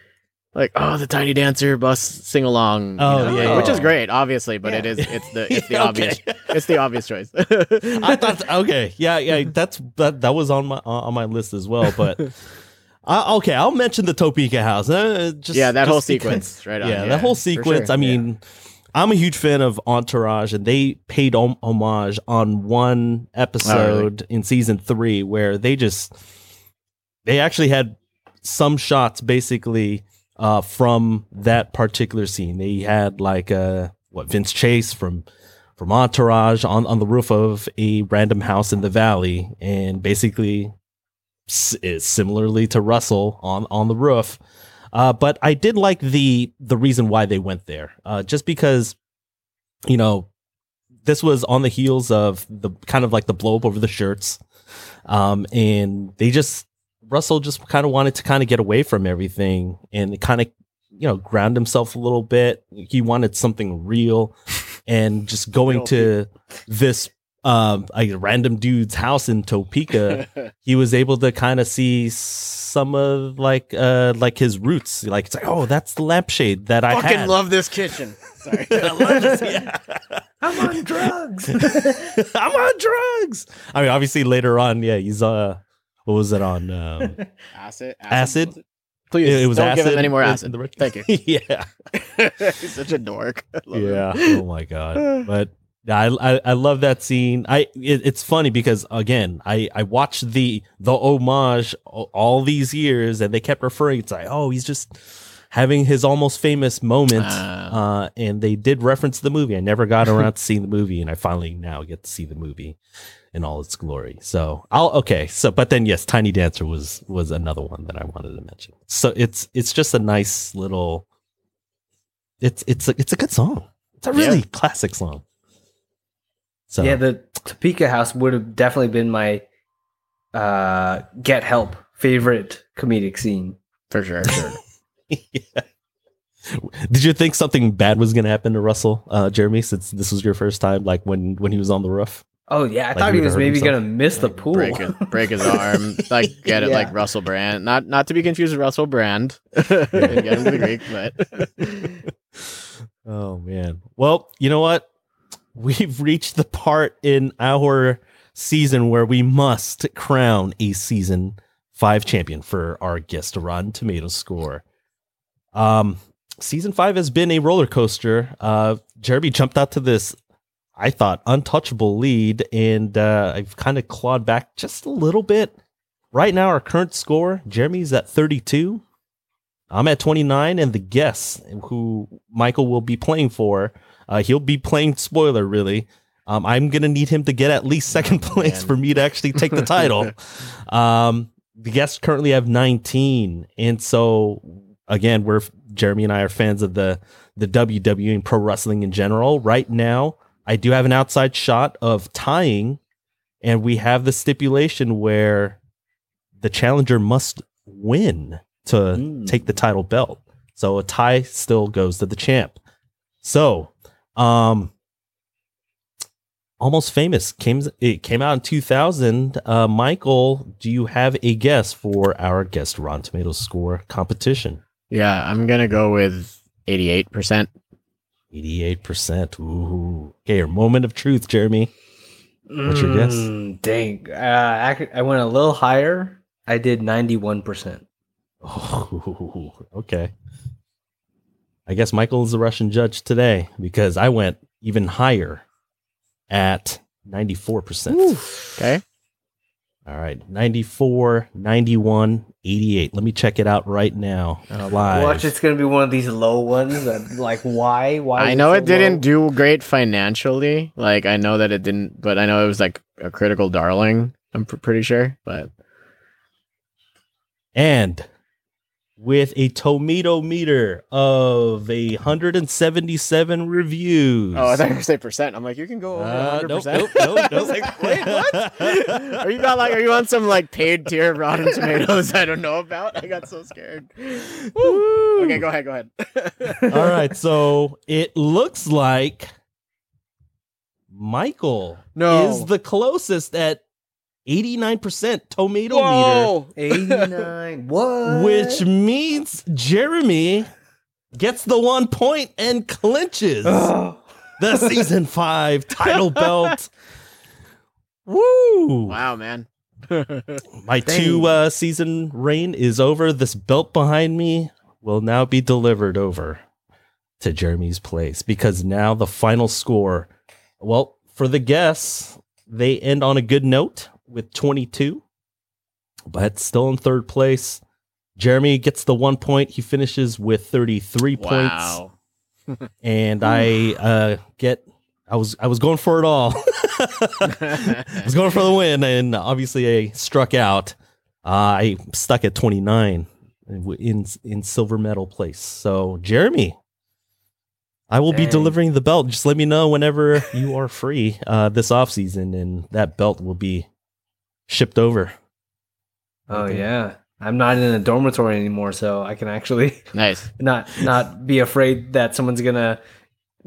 Speaker 3: like oh the tiny dancer bus sing along
Speaker 2: Oh,
Speaker 1: yeah,
Speaker 3: which is great obviously but
Speaker 1: Yeah.
Speaker 3: it is it's the (laughs) it's the obvious it's the obvious choice (laughs)
Speaker 2: I thought okay, yeah, yeah, that's that that was on my on my list as well. But uh, okay, I'll mention the Topeka house. Uh, just,
Speaker 3: yeah that
Speaker 2: just
Speaker 3: whole
Speaker 2: because-
Speaker 3: sequence right on
Speaker 2: yeah, that whole sequence.
Speaker 3: sure.
Speaker 2: I mean, I'm a huge fan of Entourage, and they paid hom- homage on one episode in season three where they just they actually had some shots basically uh, from that particular scene. They had like uh, what Vince Chase from from Entourage on on the roof of a random house in the valley, and basically is similarly to Russell on on the roof. Uh, but I did like the the reason why they went there, uh, just because, you know, this was on the heels of the kind of like the blow up over the shirts, um, and they just Russell just kind of wanted to kind of get away from everything and kind of you know ground himself a little bit. He wanted something real, (laughs) and just going to this um a random dude's house in Topeka (laughs) he was able to kind of see some of like uh like his roots like it's like oh that's the lampshade that i
Speaker 3: fucking
Speaker 2: had
Speaker 3: love this kitchen sorry (laughs)
Speaker 2: I love this, yeah.
Speaker 1: I'm on drugs.
Speaker 2: i'm on drugs i mean obviously later on yeah he's uh what was it on um (laughs)
Speaker 3: acid
Speaker 2: Acid?
Speaker 3: was it? please
Speaker 2: it, it was
Speaker 3: don't
Speaker 2: acid
Speaker 3: give him any more acid
Speaker 2: in the rich-
Speaker 3: thank you (laughs)
Speaker 2: yeah (laughs)
Speaker 3: he's such a dork I love him.
Speaker 2: yeah oh my god but yeah, I, I I love that scene. I it, it's funny because again, I I watched the the homage all, all these years, and they kept referring to like, oh, he's just having his almost famous moment.
Speaker 3: Ah.
Speaker 2: uh, and they did reference the movie. I never got around to seeing the movie, and I finally now get to see the movie in all its glory. So I'll okay. So but then yes, Tiny Dancer was was another one that I wanted to mention. So it's it's just a nice little. It's it's a, it's a good song. It's a really
Speaker 3: Yeah.
Speaker 2: classic song. So
Speaker 1: Yeah, the Topeka house would have definitely been my uh get help favorite comedic scene.
Speaker 3: for sure (laughs)
Speaker 2: Yeah. Did you think something bad was going to happen to Russell, uh, Jeremy, since this was your first time, like when when he was on the roof?
Speaker 1: Oh yeah, I
Speaker 2: Like
Speaker 1: thought
Speaker 2: he
Speaker 1: he was maybe
Speaker 2: himself?
Speaker 1: gonna miss the pool.
Speaker 3: break it, break his arm, (laughs) like get it like Russell Brand, not not to be confused with Russell Brand. (laughs) get him to the Greek, but (laughs)
Speaker 2: Oh man. Well, you know what? We've reached the part in our season where we must crown a season five champion for our guest Rotten Tomato score. Um, season five has been a roller coaster. Uh, Jeremy jumped out to this, I thought, untouchable lead, and uh, I've kind of clawed back just a little bit. Right now, our current score, Jeremy's at 32. I'm at 29, and the guest who Michael will be playing for, uh, he'll be playing spoiler, really. Um, I'm going to need him to get at least second (laughs) place for me to actually take the title. (laughs) um, the guests currently have 19. And so, again, we're Jeremy and I are fans of the, the WWE and pro wrestling in general. Right now, I do have an outside shot of tying, and we have the stipulation where the challenger must win to
Speaker 1: Mm.
Speaker 2: take the title belt. So a tie still goes to the champ. So, um, almost famous came it came out in 2000. Uh, Michael, do you have a guess for our guest Rotten Tomatoes score competition?
Speaker 3: yeah, I'm gonna go with 88 percent.
Speaker 2: 88%. Ooh. Okay, your moment of truth, Jeremy. What's your guess?
Speaker 1: Mm, Dang, uh, I, I went a little higher. I did ninety one percent.
Speaker 2: Oh, (laughs) okay. I guess Michael is the Russian judge today because I went even higher at 94%.
Speaker 3: Okay,
Speaker 2: All right. 94, 91, 88. Let me check it out right now. Live.
Speaker 1: Watch, it's gonna be one of these low ones. That like, why? Why?
Speaker 3: I
Speaker 1: is
Speaker 3: know
Speaker 1: so
Speaker 3: it didn't do great financially. Like I know that it didn't, but I know it was like a critical darling. I'm pr- pretty sure, but
Speaker 2: And with a tomato meter of a 177 reviews.
Speaker 3: oh, I thought you were say percent. I'm like, you can go over
Speaker 2: Uh,
Speaker 3: 100.
Speaker 2: nope,
Speaker 3: percent
Speaker 2: nope, (laughs) nope,
Speaker 3: I was like, wait, what? (laughs) are you got like, are you on some like paid tier of Rotten Tomatoes I don't know about? I got so scared. Woo. Okay, go ahead, go ahead. (laughs)
Speaker 2: All right, so it looks like Michael
Speaker 3: No.
Speaker 2: is the closest at 89% tomato meter,
Speaker 1: 89. (laughs) what?
Speaker 2: which means Jeremy gets the one point and clinches the season five title (laughs) belt. Woo!
Speaker 3: Wow, man. (laughs)
Speaker 2: My
Speaker 1: Dang.
Speaker 2: two uh, season reign is over. This belt behind me will now be delivered over to Jeremy's place because now the final score, well, for the guests, they end on a good note with 22, but still in third place. Jeremy gets the one point. He finishes with 33 points (laughs) and I uh, get I was I was going for it all. (laughs) I was going for the win, and obviously I struck out. Uh, I stuck at twenty nine in in silver medal place. So Jeremy, I will be delivering the belt. Just let me know whenever you are free uh, this off season, and that belt will be shipped over.
Speaker 1: Oh
Speaker 2: Okay.
Speaker 1: yeah. I'm not in a dormitory anymore, so I can actually (laughs)
Speaker 3: nice.
Speaker 1: not not be afraid that someone's gonna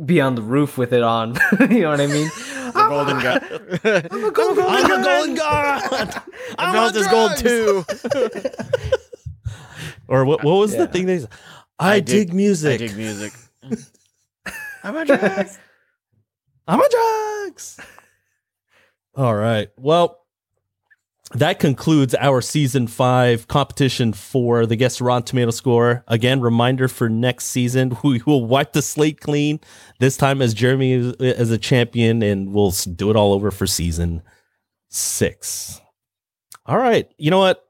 Speaker 1: be on the roof with it on. (laughs) you know what I mean?
Speaker 3: The golden gun. (laughs)
Speaker 1: I'm a gold, gold
Speaker 2: I'm a
Speaker 1: gun.
Speaker 2: golden god.
Speaker 3: The
Speaker 2: I'm
Speaker 3: belt
Speaker 2: on
Speaker 3: is gold
Speaker 2: drugs.
Speaker 3: too.
Speaker 2: Or what? What was the
Speaker 1: Yeah.
Speaker 2: thing they? said? I,
Speaker 3: I
Speaker 2: dig,
Speaker 3: dig-
Speaker 2: music.
Speaker 3: I dig music. I'm a drag.
Speaker 2: I'm on drugs. All right. Well, that concludes our season five competition for the guest Rotten Tomato score. Again, reminder for next season, (laughs) we will wipe the slate clean. This time as Jeremy as a champion, and we'll do it all over for season six. All right. You know what?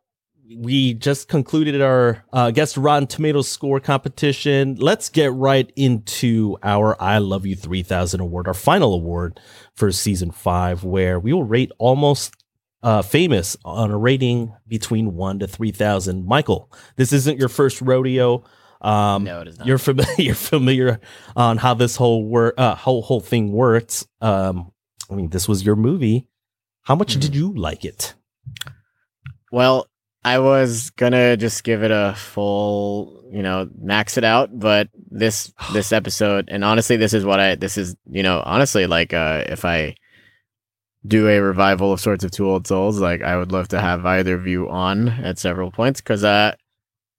Speaker 2: We just concluded our uh, guest Rotten Tomatoes score competition. Let's get right into our I Love You 3000 award, our final award for season five, where we will rate almost uh, famous on a rating between one to 3000. Michael, this isn't your first rodeo. Um,
Speaker 3: no, it is not.
Speaker 2: you're familiar. (laughs) You're familiar on how this whole work, uh, whole whole thing works. Um, I mean, this was your movie. How much
Speaker 3: Mhm.
Speaker 2: did you like it?
Speaker 3: Well, I was gonna just give it a full, you know, max it out, but this (sighs) this episode, and honestly, this is what I this is, you know, honestly, like uh if I do a revival of sorts of Too Old Souls, like I would love to have either of you on at several points because uh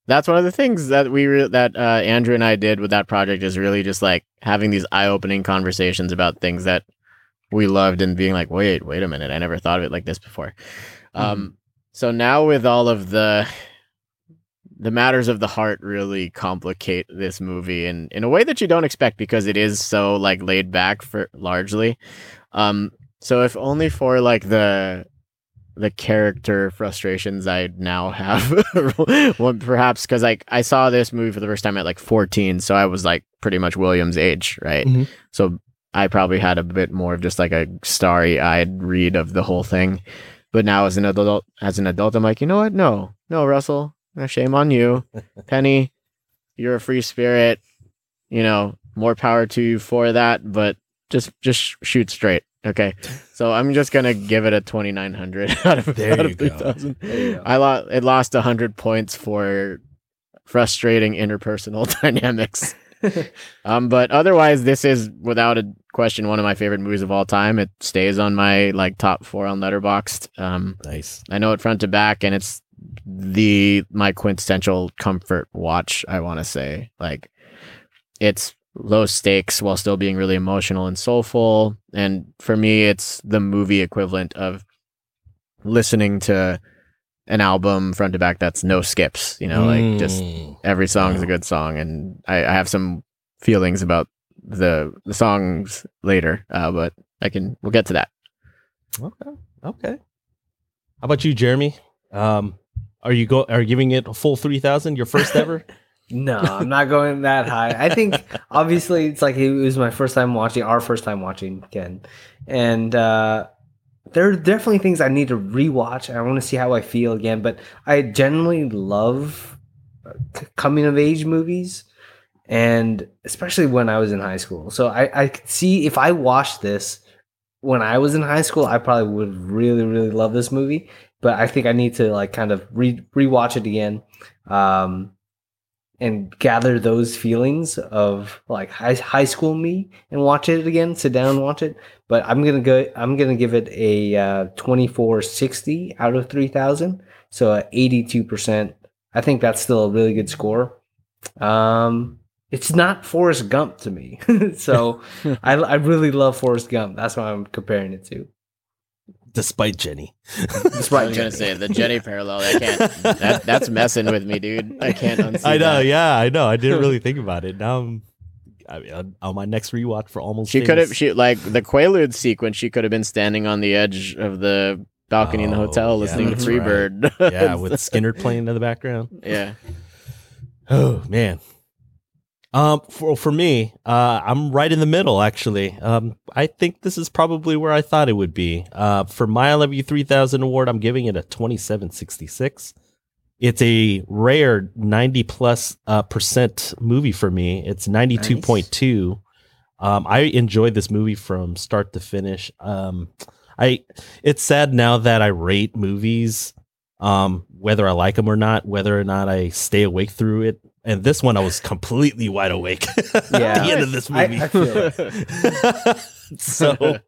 Speaker 3: that's one of the things that we re- that uh, Andrew and I did with that project is really just like having these eye-opening conversations about things that we loved and being like, wait, wait a minute, I never thought of it like this before. Um, so now with all of the the matters of the heart really complicate this movie in in a way that you don't expect because it is so like laid back for largely. Um, so if only for like the the character frustrations I now have, (laughs) one perhaps because like I saw this movie for the first time at like 14, so I was like pretty much William's age, right?
Speaker 2: Mhm.
Speaker 3: So I probably had a bit more of just like a starry-eyed read of the whole thing. But now as an adult, as an adult, I'm like, you know what? No, no, Russell, no shame on you, (laughs) Penny. You're a free spirit. You know, more power to you for that. But just just shoot straight, okay? So I'm just gonna give it a 2900 (laughs) out of,
Speaker 2: There
Speaker 3: out of 3000.
Speaker 1: There you go.
Speaker 3: I lost. It lost 100 points for frustrating interpersonal (laughs) dynamics. (laughs) Um, but otherwise, this is without a question one of my favorite movies of all time. It stays on my like top four on Letterboxd. Um,
Speaker 2: Nice.
Speaker 3: I know it front to back, and it's the my quintessential comfort watch. I want to say like it's low stakes while still being really emotional and soulful. And for me, it's the movie equivalent of listening to an album front to back that's no skips. You know, like just
Speaker 2: Mm.
Speaker 3: every song is a good song and I, I have some feelings about the the songs later uh, but i can we'll get to that
Speaker 2: Okay. Okay. How about you, Jeremy? Um, are you go? Are you giving it a full three thousand? Your first ever? (laughs)
Speaker 1: No, I'm not going that high. I think (laughs) obviously it's like it was my first time watching, our first time watching Ken, and uh, there are definitely things I need to rewatch. I want to see how I feel again, but I generally love uh, coming of age movies, and especially when I was in high school. So I I could see if I watched this when I was in high school, I probably would really really love this movie. But I think I need to like kind of re rewatch it again. Um, and gather those feelings of like high, high school me and watch it again, sit down and watch it. But I'm gonna go. I'm gonna give it a uh, 2460 out of 3000, so a 82 percent. I think that's still a really good score. Um, it's not Forrest Gump to me, (laughs) so (laughs) I, I really love Forrest Gump. That's why I'm comparing it to.
Speaker 2: Despite Jenny.
Speaker 1: Despite
Speaker 3: I was gonna
Speaker 1: Jenny.
Speaker 3: say the Jenny parallel. I can't. That, that's messing with me, dude. I can't unsee
Speaker 2: I know,
Speaker 3: that.
Speaker 2: yeah, I know. I didn't really (laughs) think about it. Now I'm I mean, on- on my next rewatch for almost
Speaker 3: She could have. She like the Quaalude sequence. She could have been standing on the edge of the balcony in the
Speaker 2: Oh,
Speaker 3: hotel
Speaker 2: yeah,
Speaker 3: listening to
Speaker 1: that's
Speaker 3: Freebird.
Speaker 2: yeah, with (laughs) Skynyrd playing in the background.
Speaker 3: yeah.
Speaker 2: Oh man. Um, for for me, uh, I'm right in the middle. Actually, um, I think this is probably where I thought it would be. Uh, for my LW 3000 award, I'm giving it a 2766. It's a rare 90 plus uh, percent movie for me. It's 92.2. Um, I enjoyed this movie from start to finish. Um, I it's sad now that I rate movies um, whether I like them or not, whether or not I stay awake through it. And this one, I was completely wide awake (laughs) at the end of this movie.
Speaker 1: I feel (laughs)
Speaker 2: so,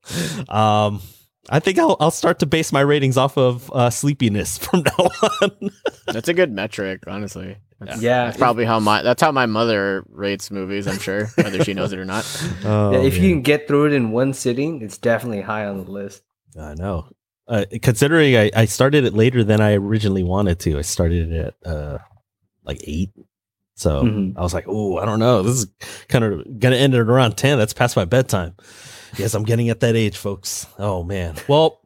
Speaker 2: um, I think I'll I'll start to base my ratings off of uh, sleepiness (laughs) from now on.
Speaker 3: That's a good metric, honestly. That's,
Speaker 1: Yeah,
Speaker 3: that's probably how my that's how my mother rates movies. I'm sure, whether she knows it or not.
Speaker 2: Oh,
Speaker 1: Yeah, if you can get through it in one sitting, it's definitely high on the list.
Speaker 2: I know. Uh, considering I, I started it later than I originally wanted to, I started it at uh, like eight. So
Speaker 1: Mhm.
Speaker 2: I was like, oh, I don't know. This is kind of going to end at around 10. That's past my bedtime. Yes, I'm getting at that age, folks. Oh, man. Well,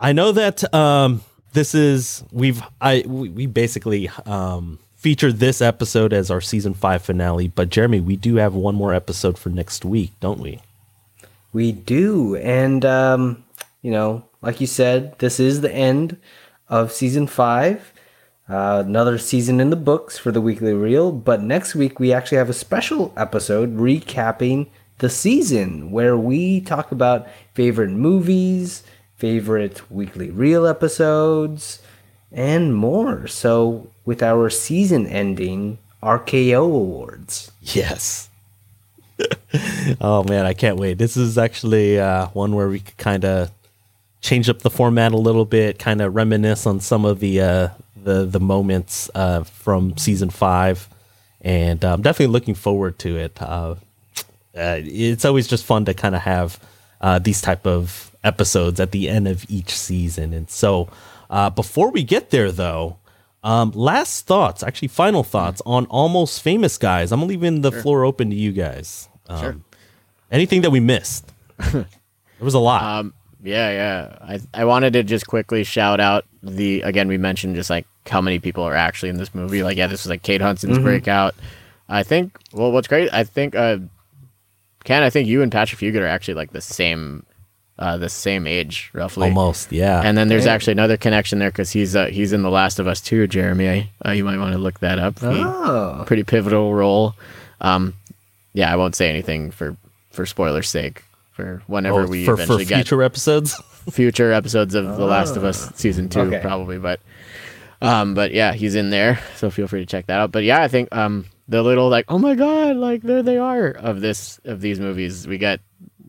Speaker 2: I know that um, this is, we've, I, we, we basically um, featured this episode as our season five finale. But Jeremy, we do have one more episode for next week, don't we?
Speaker 1: We do. And, um, you know, like you said, this is the end of season five. Uh, another season in the books for the weekly reel. But next week, we actually have a special episode recapping the season where we talk about favorite movies, favorite weekly reel episodes, and more. So, with our season ending RKO awards.
Speaker 2: Yes. (laughs) oh man, I can't wait. This is actually uh, one where we could kind of change up the format a little bit, kind of reminisce on some of the uh, the the moments uh, from season five, and I'm definitely looking forward to it. Uh, uh, it's always just fun to kind of have uh, these type of episodes at the end of each season, and so uh, before we get there, though. Um, last thoughts, actually, final thoughts on almost famous guys. I'm leaving the floor open to you guys. Um,
Speaker 3: Sure.
Speaker 2: Anything that we missed? (laughs) there was a lot.
Speaker 3: Um, yeah, yeah. I I wanted to just quickly shout out the again we mentioned just like how many people are actually in this movie. Like yeah, this was like Kate Hudson's breakout. I think. Well, what's great? I think. Uh, Ken, I think you and Patrick Fugit are actually like the same, uh, the same age roughly.
Speaker 2: Almost, yeah.
Speaker 3: And then there's
Speaker 1: Yeah.
Speaker 3: actually another connection there because he's uh, he's in The Last of Us too, Jeremy. Uh, you might want to look that up. He-
Speaker 1: Oh.
Speaker 3: pretty pivotal role. Um, yeah, I won't say anything for for spoilers' sake. For whenever
Speaker 2: Oh,
Speaker 3: we
Speaker 2: for, for
Speaker 3: eventually get
Speaker 2: future episodes.
Speaker 3: future episodes of The Last of Us season two,
Speaker 1: Okay.
Speaker 3: probably. But um, but yeah, he's in there, (laughs) so feel free to check that out. But yeah, I think um, the little like, oh my god, like there they are of this of these movies. We got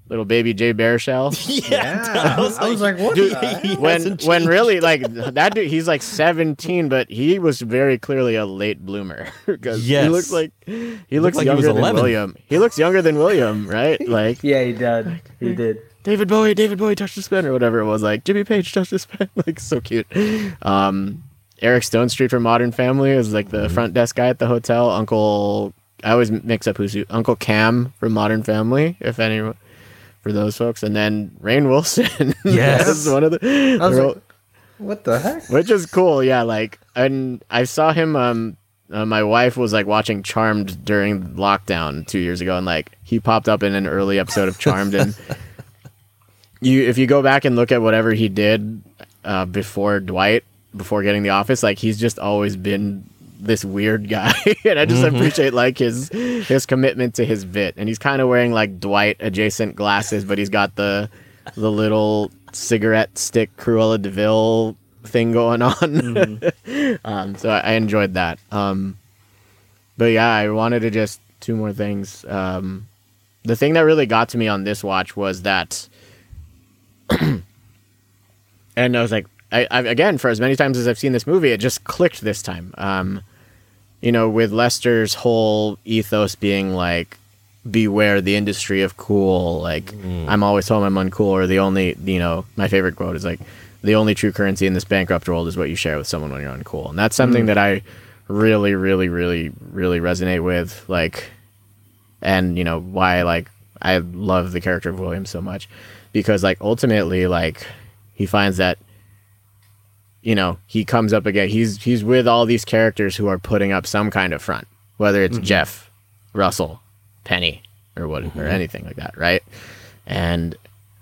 Speaker 3: little baby Jay Baruchel. (laughs)
Speaker 1: Yeah. I was like, what
Speaker 3: Dude, when when really like that dude, he's like 17, but he was very clearly a late bloomer (laughs) because
Speaker 2: Yes.
Speaker 3: he looks like he looks
Speaker 2: like he was
Speaker 3: younger than
Speaker 2: 11.
Speaker 3: William. He looks younger than William, right? Like
Speaker 1: Yeah, he did. He did.
Speaker 3: David Bowie, David Bowie touched his pen or whatever it was. Like Jimmy Page touched his pen. Like so cute. Um, Eric Stonestreet from Modern Family is like the front desk guy at the hotel. Uncle, I always mix up who's who. Uncle Cam from Modern Family, if any, for those folks. And then Rainn Wilson. (laughs)
Speaker 2: Yes.
Speaker 3: is one of the.
Speaker 1: I was
Speaker 3: the-
Speaker 1: like, what the heck?
Speaker 3: which is cool. Yeah, like and I saw him. Um, uh, my wife was like watching Charmed during lockdown two years ago, and like he popped up in an early episode of Charmed, and (laughs) you if you go back and look at whatever he did uh, before Dwight, before getting the office, like he's just always been this weird guy, (laughs) and I just appreciate like his his commitment to his bit, and he's kind of wearing like Dwight adjacent glasses, but he's got the the little cigarette stick Cruella de Vil thing going (laughs) on. um, so I, I enjoyed that. Um, but yeah, I wanted to just two more things. Um, the thing that really got to me on this watch was that, (clears throat) and I was like, I, I again for as many times as I've seen this movie, it just clicked this time. Um, you know, with Lester's whole ethos being like, beware the industry of cool. Like, I'm always told I'm uncool, or the only, you know, my favorite quote is like, the only true currency in this bankrupt world is what you share with someone when you're uncool. And that's something that I really, really, really, really resonate with. Like, and you know why like I love the character of William so much because like ultimately like he finds that you know he comes up again. He's he's with all these characters who are putting up some kind of front whether it's mm-hmm. Jeff Russell Penny or what or mm-hmm. anything like that right? And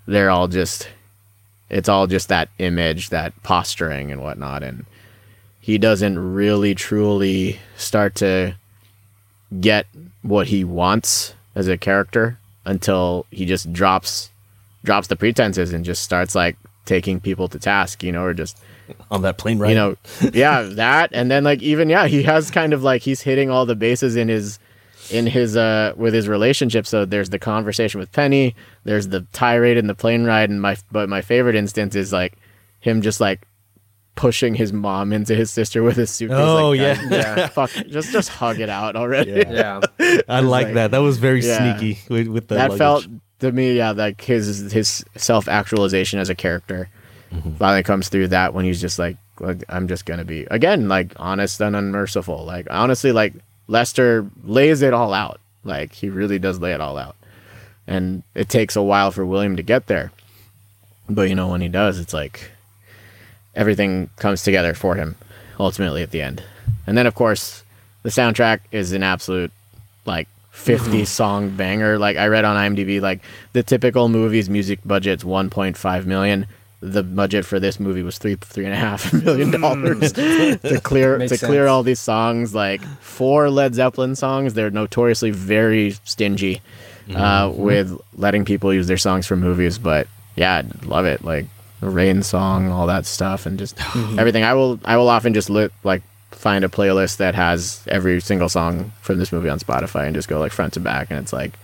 Speaker 3: they're all just it's all just that image that posturing and whatnot. And he doesn't really truly start to get what he wants as a character until he just drops drops the pretenses and just starts like taking people to task, you know, or just
Speaker 2: on that plane ride.
Speaker 3: you know, yeah, that and then like even yeah, he has kind of like he's hitting all the bases in his in his uh with his relationship. So there's the conversation with Penny, there's the tirade in the plane ride, and my but my favorite instance is like him just like pushing his mom into his sister with his suitcase.
Speaker 2: Oh,
Speaker 3: like,
Speaker 2: yeah.
Speaker 3: Yeah, fuck, just just hug it out already.
Speaker 2: Yeah.
Speaker 1: Yeah. (laughs)
Speaker 2: I like
Speaker 3: like-
Speaker 2: that. That was very
Speaker 3: Yeah.
Speaker 2: sneaky with, with the
Speaker 3: that
Speaker 2: luggage.
Speaker 3: felt to me, yeah, like his his self actualization as a character
Speaker 2: Mm-hmm.
Speaker 3: finally comes through that when he's just like, like, I'm just gonna be again like honest and unmerciful. Like honestly, like Lester lays it all out. Like he really does lay it all out, and it takes a while for William to get there. But you know when he does, it's like everything comes together for him ultimately at the end. And then of course the soundtrack is an absolute like (laughs) 50 song banger. Like I read on IMDb, like the typical movie's music budget's 1.5 million. The budget for this movie was three three and a half (laughs) million dollars mm. (laughs) to clear
Speaker 1: Makes
Speaker 3: to clear all these songs. Like four Led Zeppelin songs, they're notoriously very stingy mm-hmm. uh, with letting people use their songs for movies. But yeah, I love it. Like the Rain song, all that stuff, and just (sighs) mm-hmm. everything. I will I will often just lit like find a playlist that has every single song from this movie on Spotify and just go like front to back, and it's like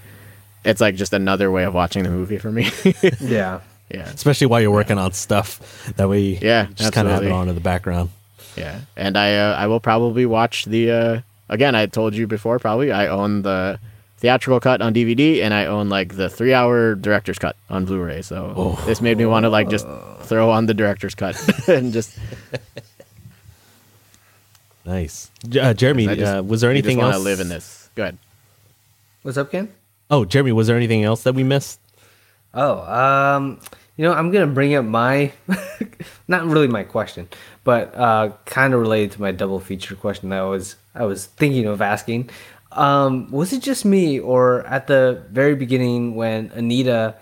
Speaker 3: it's like just another way of watching the movie for me. (laughs)
Speaker 1: Yeah.
Speaker 3: Yeah,
Speaker 2: especially while you're working on stuff. That we
Speaker 3: Yeah,
Speaker 2: just kind of have it on in the background.
Speaker 3: yeah. And I uh, I will probably watch the uh, again. I told you before. Probably I own the theatrical cut on DVD and I own like the three hour director's cut on Blu-ray. So
Speaker 2: Oh.
Speaker 3: this made me want to like just throw on the director's cut (laughs) and just
Speaker 2: Nice, uh, Jeremy.
Speaker 3: Just-
Speaker 2: uh, was there
Speaker 3: I just
Speaker 2: anything
Speaker 3: want
Speaker 2: else?
Speaker 3: to live in this. Good.
Speaker 1: What's up, Ken?
Speaker 2: Oh, Jeremy, was there anything else that we missed?
Speaker 1: Oh, um, you know, I'm gonna bring up my, (laughs) not really my question, but uh, kind of related to my double feature question that I was I was thinking of asking. Um, was it just me, or at the very beginning when Anita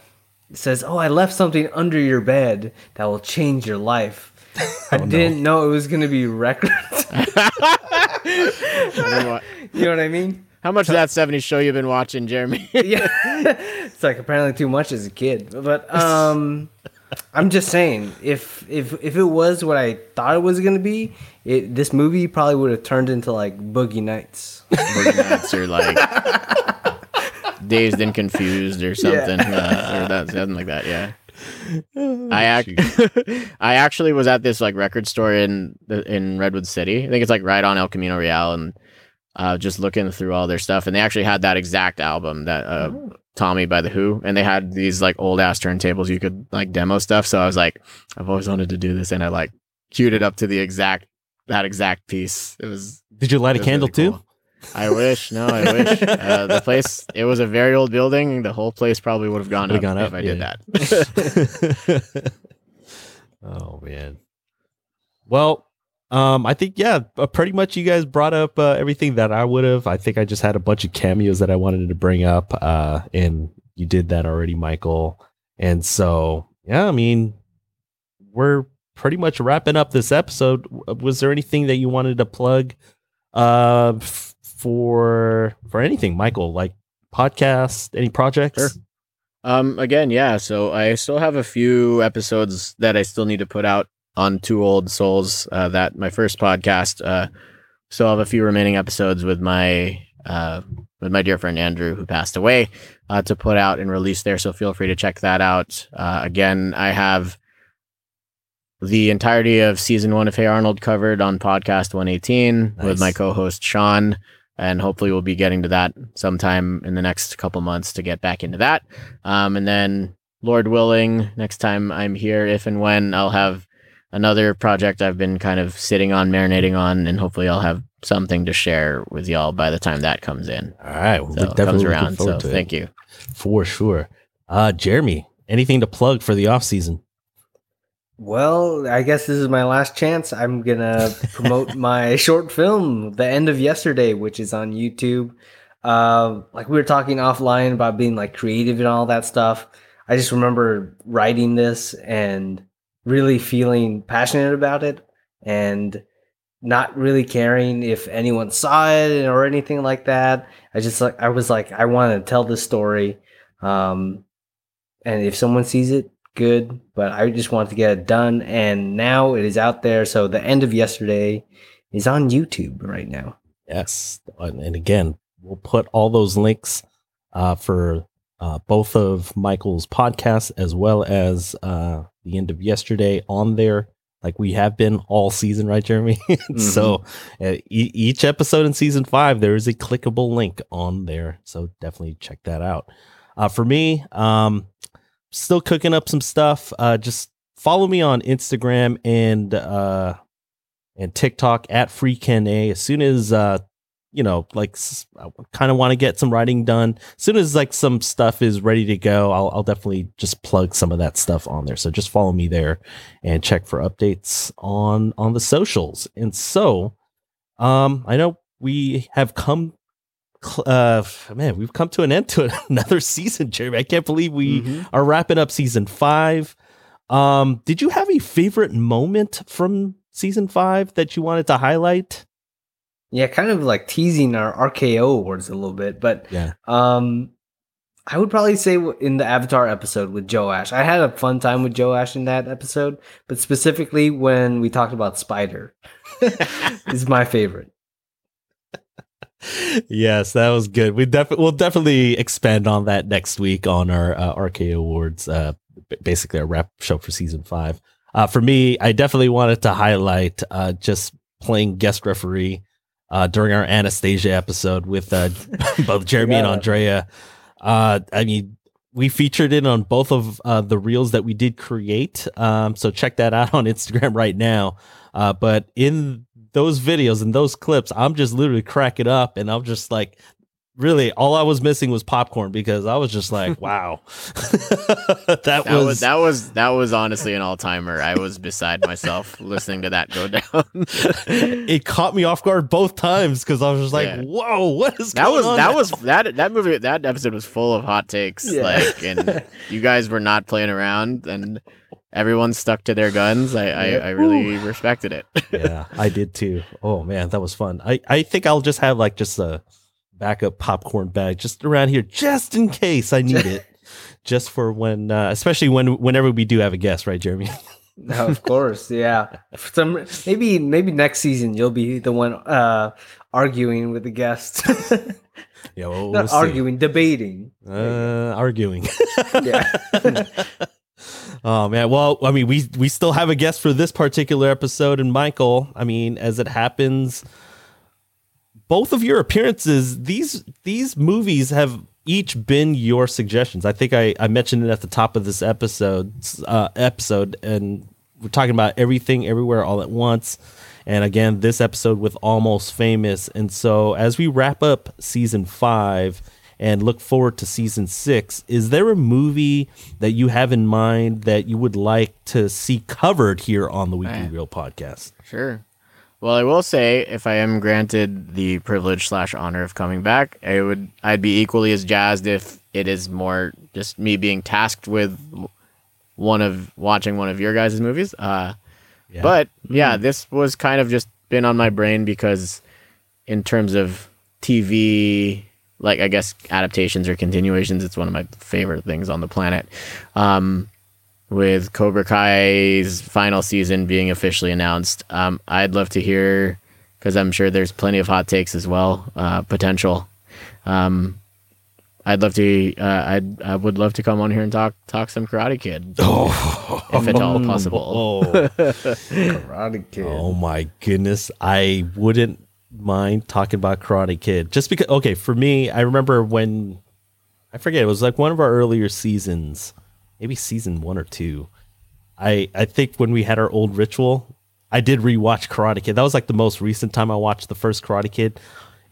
Speaker 1: says, "Oh, I left something under your bed that will change your life." (laughs) I didn't know it was gonna be records. (laughs) you know what I mean?
Speaker 3: How much of that 70s show you've been watching, Jeremy? (laughs)
Speaker 1: yeah (laughs) it's like apparently too much as a kid but um i'm just saying if if if it was what i thought it was gonna be it this movie probably would have turned into like boogie nights
Speaker 3: Boogie Nights or like dazed and confused or something, uh, or that something like that. Yeah. I act- (laughs) I actually was at this like record store in the, in Redwood City. I think it's like right on El Camino Real, and uh, just looking through all their stuff, and they actually had that exact album that uh, Tommy by the Who, and they had these like old ass turntables you could like demo stuff. So I was like, I've always wanted to do this, and I like queued it up to the exact that exact piece. It was
Speaker 2: Did you light a candle
Speaker 3: really
Speaker 2: too?
Speaker 3: I wish. No, I (laughs) wish. Uh, the place. It was a very old building. The whole place probably would have gone
Speaker 2: Would've
Speaker 3: up if
Speaker 2: up,
Speaker 3: I did that. (laughs)
Speaker 2: oh man. Well, um, I think yeah, uh, pretty much you guys brought up uh, everything that I would have. I think I just had a bunch of cameos that I wanted to bring up, uh, and you did that already, Michael. And so yeah, I mean, we're pretty much wrapping up this episode. Was there anything that you wanted to plug, uh, f- for for anything, Michael? Like podcast, any projects?
Speaker 3: Sure. Um, again, yeah. So I still have a few episodes that I still need to put out on Too Old Souls. Uh, that my first podcast. Uh, still have a few remaining episodes with my uh, with my dear friend Andrew, who passed away, uh, to put out and release there. So feel free to check that out. Uh, again, I have the entirety of season one of Hey Arnold covered on podcast 118
Speaker 2: Nice.
Speaker 3: with my co-host Sean, and hopefully we'll be getting to that sometime in the next couple months to get back into that. Um, and then, Lord willing, next time I'm here, if and when, I'll have another project I've been kind of sitting on, marinating on, and hopefully I'll have something to share with y'all by the time that comes in.
Speaker 2: All right. Well,
Speaker 3: So
Speaker 2: we're
Speaker 3: it
Speaker 2: definitely
Speaker 3: comes around. So
Speaker 2: forward to it.
Speaker 3: thank you.
Speaker 2: For sure. Uh, Jeremy, anything to plug for the off season?
Speaker 1: Well, I guess this is my last chance. I'm gonna promote (laughs) my short film, "The End of Yesterday," which is on YouTube. Uh, like we were talking offline about being like creative and all that stuff. I just remember writing this and really feeling passionate about it, and not really caring if anyone saw it or anything like that. I just like I was like I want to tell this story, um, and if someone sees it, good. But I just wanted to get it done, and now it is out there. So the end of yesterday is on YouTube right now.
Speaker 2: Yes. And and again, we'll put all those links uh, for uh, both of Michael's podcasts as well as uh, the end of yesterday on there, like we have been all season, right, Jeremy? (laughs) So uh, e- each episode in season five, there is a clickable link on there. So definitely check that out. Uh, for me, um, still cooking up some stuff. Uh, just follow me on Instagram and uh, and TikTok at FreeKenA. As soon as uh, you know, like I kind of want to get some writing done. As soon as like some stuff is ready to go, I'll, I'll definitely just plug some of that stuff on there. So just follow me there and check for updates on on the socials. And so, um, I know we have come. cl- Uh, man, we've come to an end to (laughs) another season, Jeremy. I can't believe we
Speaker 1: Mhm.
Speaker 2: are wrapping up season five. Um, did you have a favorite moment from season five that you wanted to highlight?
Speaker 1: Yeah, kind of like teasing our RKO awards a little bit, but
Speaker 2: Yeah.
Speaker 1: um, I would probably say in the Avatar episode with Joe Ash, I had a fun time with Joe Ash in that episode, but specifically when we talked about Spider, (laughs) is my favorite.
Speaker 2: yes, that was good. We definitely we'll definitely expand on that next week on our uh, RK Awards, uh, basically a wrap show for season five. Uh, for me, I definitely wanted to highlight uh, just playing guest referee uh, during our Anastasia episode with uh, (laughs) both Jeremy and Andrea. Uh, I mean, we featured it on both of uh, the reels that we did create. Um, so check that out (laughs) on Instagram right now. Uh, but in those videos and those clips, I'm just literally cracking up, and I'm just like, really, all I was missing was popcorn because I was just like, (laughs) wow, (laughs) that,
Speaker 3: That
Speaker 2: was,
Speaker 3: was that was that was honestly an all timer. I was beside myself (laughs) listening to that go down.
Speaker 2: it caught me off guard both times because I was just like,
Speaker 3: Yeah.
Speaker 2: whoa, what is
Speaker 3: that
Speaker 2: going
Speaker 3: was
Speaker 2: on
Speaker 3: that
Speaker 2: now?
Speaker 3: was that that movie that episode was full of hot takes.
Speaker 1: Yeah.
Speaker 3: Like and you guys were not playing around and everyone stuck to their guns. I I, I really respected it.
Speaker 2: yeah, I did too. Oh man, that was fun. I, I think I'll just have like just a backup popcorn bag just around here, just in case I need it, (laughs) just for when, uh, especially when whenever we do have a guest, right, Jeremy?
Speaker 1: No, of course, yeah. For Some maybe maybe next season you'll be the one uh, arguing with the guest, (laughs)
Speaker 2: Yeah, well, we'll
Speaker 1: not
Speaker 2: see.
Speaker 1: arguing, debating.
Speaker 2: Uh, arguing. (laughs)
Speaker 1: Yeah.
Speaker 2: oh man. Well, I mean, we we still have a guest for this particular episode, and Michael. I mean, as it happens, both of your appearances these these movies have each been your suggestions. I think I I mentioned it at the top of this episode uh, episode, and we're talking about everything, everywhere, all at once. And again, this episode with Almost Famous. And so, as we wrap up season five and look forward to season six, is there a movie that you have in mind that you would like to see covered here on the Weekly. Reel podcast?
Speaker 3: Sure. Well, I will say, if I am granted the privilege slash honor of coming back, I would I'd be equally as jazzed if it is more just me being tasked with one of watching one of your guys' movies. Uh,
Speaker 2: Yeah.
Speaker 3: But yeah, this was kind of just been on my brain because, in terms of TV, like I guess adaptations or continuations, it's one of my favorite things on the planet. Um, with Cobra Kai's final season being officially announced, um, I'd love to hear because I'm sure there's plenty of hot takes as well, uh, potential. Um, I'd love to. Uh, I'd I would love to come on here and talk talk some Karate Kid, (laughs)
Speaker 2: Oh,
Speaker 3: if at all possible. (laughs)
Speaker 2: oh,
Speaker 1: Karate Kid.
Speaker 2: oh my goodness. I wouldn't mind talking about Karate Kid. Just because okay, for me, I remember when I forget, it was like one of our earlier seasons, maybe season one or two. I I think when we had our old ritual, I did rewatch Karate Kid. That was like the most recent time I watched the first Karate Kid.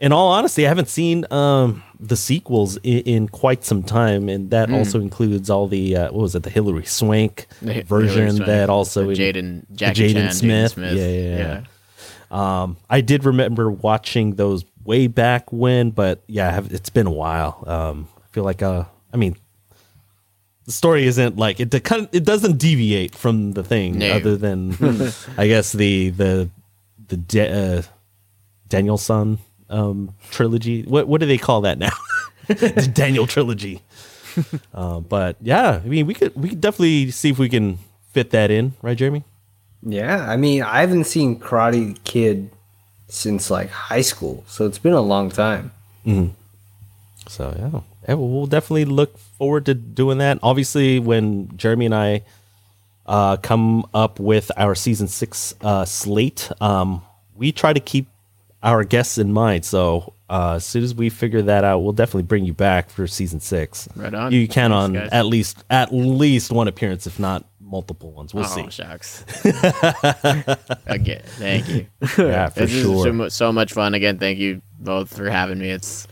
Speaker 2: In all honesty, I haven't seen um, the sequels in, in quite some time, and that also includes all the uh, what was it, the Hilary Swank
Speaker 3: The
Speaker 2: version
Speaker 3: Hilary
Speaker 2: that also
Speaker 3: Jaden
Speaker 2: the
Speaker 3: Jackie Chan, Jaden Smith.
Speaker 2: Yeah, yeah, yeah. Um, I did remember watching those way back when, but yeah, have, it's been a while. Um, I feel like uh, I mean, the story isn't like it. de- kind of- It doesn't deviate from the thing,
Speaker 3: No.
Speaker 2: other than (laughs) I guess the the the da- uh, Daniel-san um, trilogy. What what do they call that now? (laughs) the Daniel trilogy. (laughs) uh, but yeah, I mean, we could we could definitely see if we can fit that in, right, Jeremy?
Speaker 1: Yeah, I mean, I haven't seen Karate Kid since like high school, so it's been a long time.
Speaker 2: So yeah, yeah well, we'll definitely look forward to doing that. Obviously, when Jeremy and I uh, come up with our season six uh, slate, um, we try to keep our guests in mind. So uh, as soon as we figure that out, we'll definitely bring you back for season six.
Speaker 3: Right on.
Speaker 2: You can
Speaker 3: Thanks,
Speaker 2: on
Speaker 3: guys.
Speaker 2: at least at least one appearance, if not multiple ones. We'll
Speaker 3: Oh
Speaker 2: see.
Speaker 3: shucks. (laughs) Again, thank you.
Speaker 2: Yeah, (laughs) for
Speaker 3: this
Speaker 2: sure.
Speaker 3: is so, so much fun. Again, thank you both for having me. It's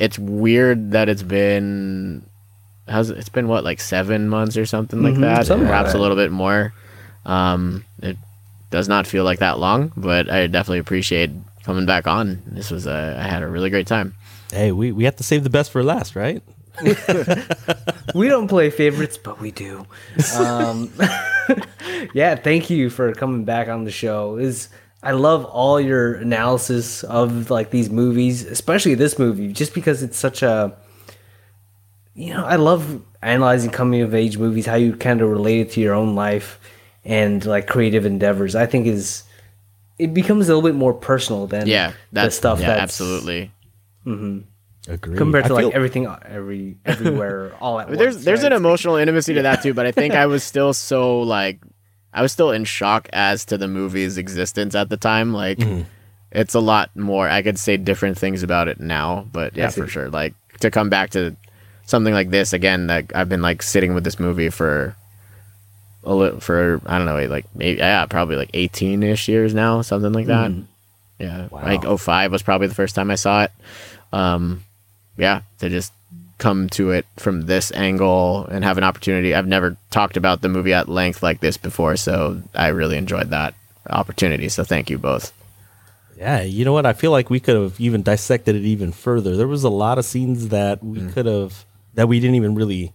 Speaker 3: it's weird that it's been how's it, it's been what like seven months or something like
Speaker 1: Mhm,
Speaker 3: that,
Speaker 1: something like
Speaker 3: perhaps a little bit more. Um, it does not feel like that long, but I definitely appreciate coming back on. This was a, I had a really great time.
Speaker 2: Hey, we, we have to save the best for last, right? (laughs)
Speaker 1: We don't play favorites, but we do. Um, (laughs) yeah, thank you for coming back on the show. Is I love all your analysis of like these movies, especially this movie, just because it's such a you know, I love analyzing coming of age movies, how you kind of relate it to your own life and like creative endeavors. I think is it becomes a little bit more personal than
Speaker 3: Yeah,
Speaker 1: the
Speaker 3: that's
Speaker 1: stuff
Speaker 3: Yeah,
Speaker 1: that's
Speaker 3: absolutely. Mm-hmm.
Speaker 2: Agree.
Speaker 1: compared to
Speaker 2: I
Speaker 1: like
Speaker 2: feel-
Speaker 1: everything every everywhere all at
Speaker 3: I (laughs) mean, there's there's
Speaker 1: right?
Speaker 3: an emotional intimacy to that too, but I think I was still so like I was still in shock as to the movie's existence at the time. Like
Speaker 1: Mm-hmm.
Speaker 3: it's a lot more. I could say different things about it now, but yeah, for sure. Like to come back to something like this again. Like I've been like sitting with this movie for a little for I don't know, like maybe yeah, probably like eighteen ish years now, something like that.
Speaker 1: Mm-hmm.
Speaker 3: Yeah,
Speaker 2: Wow.
Speaker 3: like 05 was probably the first time I saw it. Um, yeah, to just come to it from this angle and have an opportunity. I've never talked about the movie at length like this before, so I really enjoyed that opportunity. So thank you both.
Speaker 2: Yeah, you know what? I feel like we could have even dissected it even further. There was a lot of scenes that we
Speaker 3: Mm.
Speaker 2: could have that we didn't even really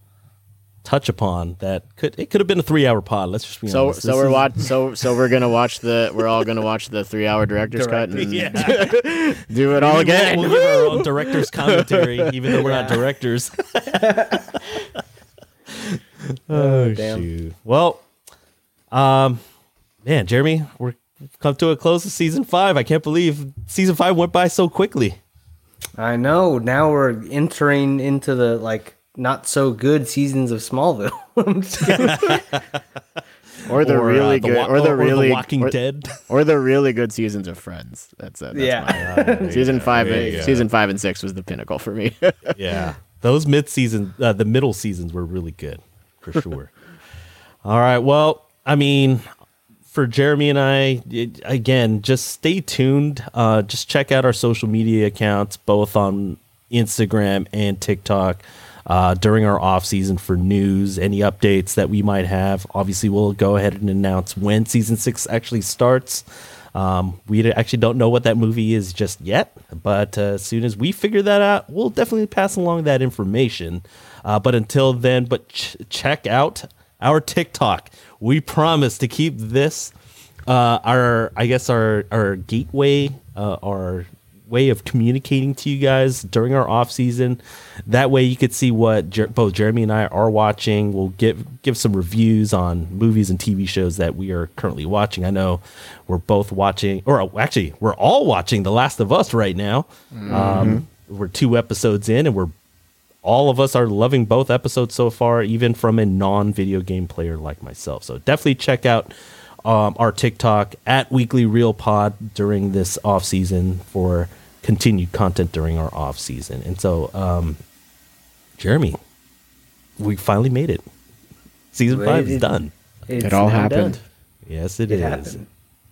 Speaker 2: touch upon. That could it could have been a three hour pod. Let's just be
Speaker 3: So
Speaker 2: honest.
Speaker 3: so
Speaker 2: This
Speaker 3: we're
Speaker 2: is-
Speaker 3: watch so so we're gonna watch the we're all gonna watch the three hour director's cut and
Speaker 2: Yeah. (laughs)
Speaker 3: do it all again.
Speaker 2: We'll, we'll give our own director's commentary, (laughs) even though we're not directors. (laughs) oh
Speaker 1: damn.
Speaker 2: shoot! Well, um, man, Jeremy, we're come to a close of season five. I can't believe season five went by so quickly.
Speaker 1: I know. Now we're entering into the like not so good seasons of Smallville. (laughs) I'm just (laughs)
Speaker 3: or the
Speaker 2: Or, uh,
Speaker 3: really
Speaker 2: the
Speaker 3: good,
Speaker 2: Wa-
Speaker 3: or the
Speaker 2: or
Speaker 3: really,
Speaker 2: Walking
Speaker 3: or,
Speaker 2: Dead. (laughs)
Speaker 3: or the really good seasons of Friends. That's it. That's
Speaker 1: yeah.
Speaker 3: mine. season five, and, season five and six was the pinnacle for me.
Speaker 2: yeah, those mid season, uh, the middle seasons were really good for sure. All right, well, I mean, for Jeremy and I, it, again, just stay tuned. Uh, just check out our social media accounts, both on Instagram and TikTok. Uh, during our off season for news, any updates that we might have. Obviously, we'll go ahead and announce when season six actually starts. Um, we actually don't know what that movie is just yet, but uh, as soon as we figure that out, we'll definitely pass along that information. Uh, but until then, but ch- check out our TikTok. We promise to keep this uh, our, I guess our our gateway, uh, our way of communicating to you guys during our off season. That way, you could see what Jer- both Jeremy and I are watching. We'll give give some reviews on movies and TV shows that we are currently watching. I know we're both watching, or uh, actually, we're all watching The Last of Us right now. Um, we're two episodes in, and we're all of us are loving both episodes so far, even from a non video game player like myself. So definitely check out um, our TikTok at Weekly Reel Pod during this off season for continued content during our off season. And so, um, Jeremy, we finally made it. Season
Speaker 1: Wait,
Speaker 2: five is
Speaker 1: it-
Speaker 2: done.
Speaker 1: It's
Speaker 3: It all happened.
Speaker 1: done.
Speaker 2: Yes, it
Speaker 1: It
Speaker 2: is.
Speaker 1: happened.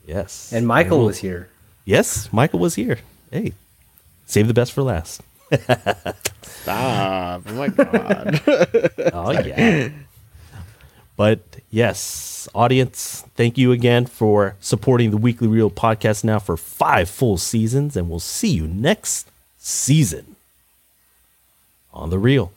Speaker 2: Yes.
Speaker 1: And Michael
Speaker 2: We'll-
Speaker 1: was here.
Speaker 2: Yes, Michael was here. Hey, save the best for last. (laughs)
Speaker 3: Stop. Oh my god. (laughs)
Speaker 2: Oh yeah. But yes, audience, thank you again for supporting the Weekly Reel podcast now for five full seasons, and we'll see you next season on the Reel.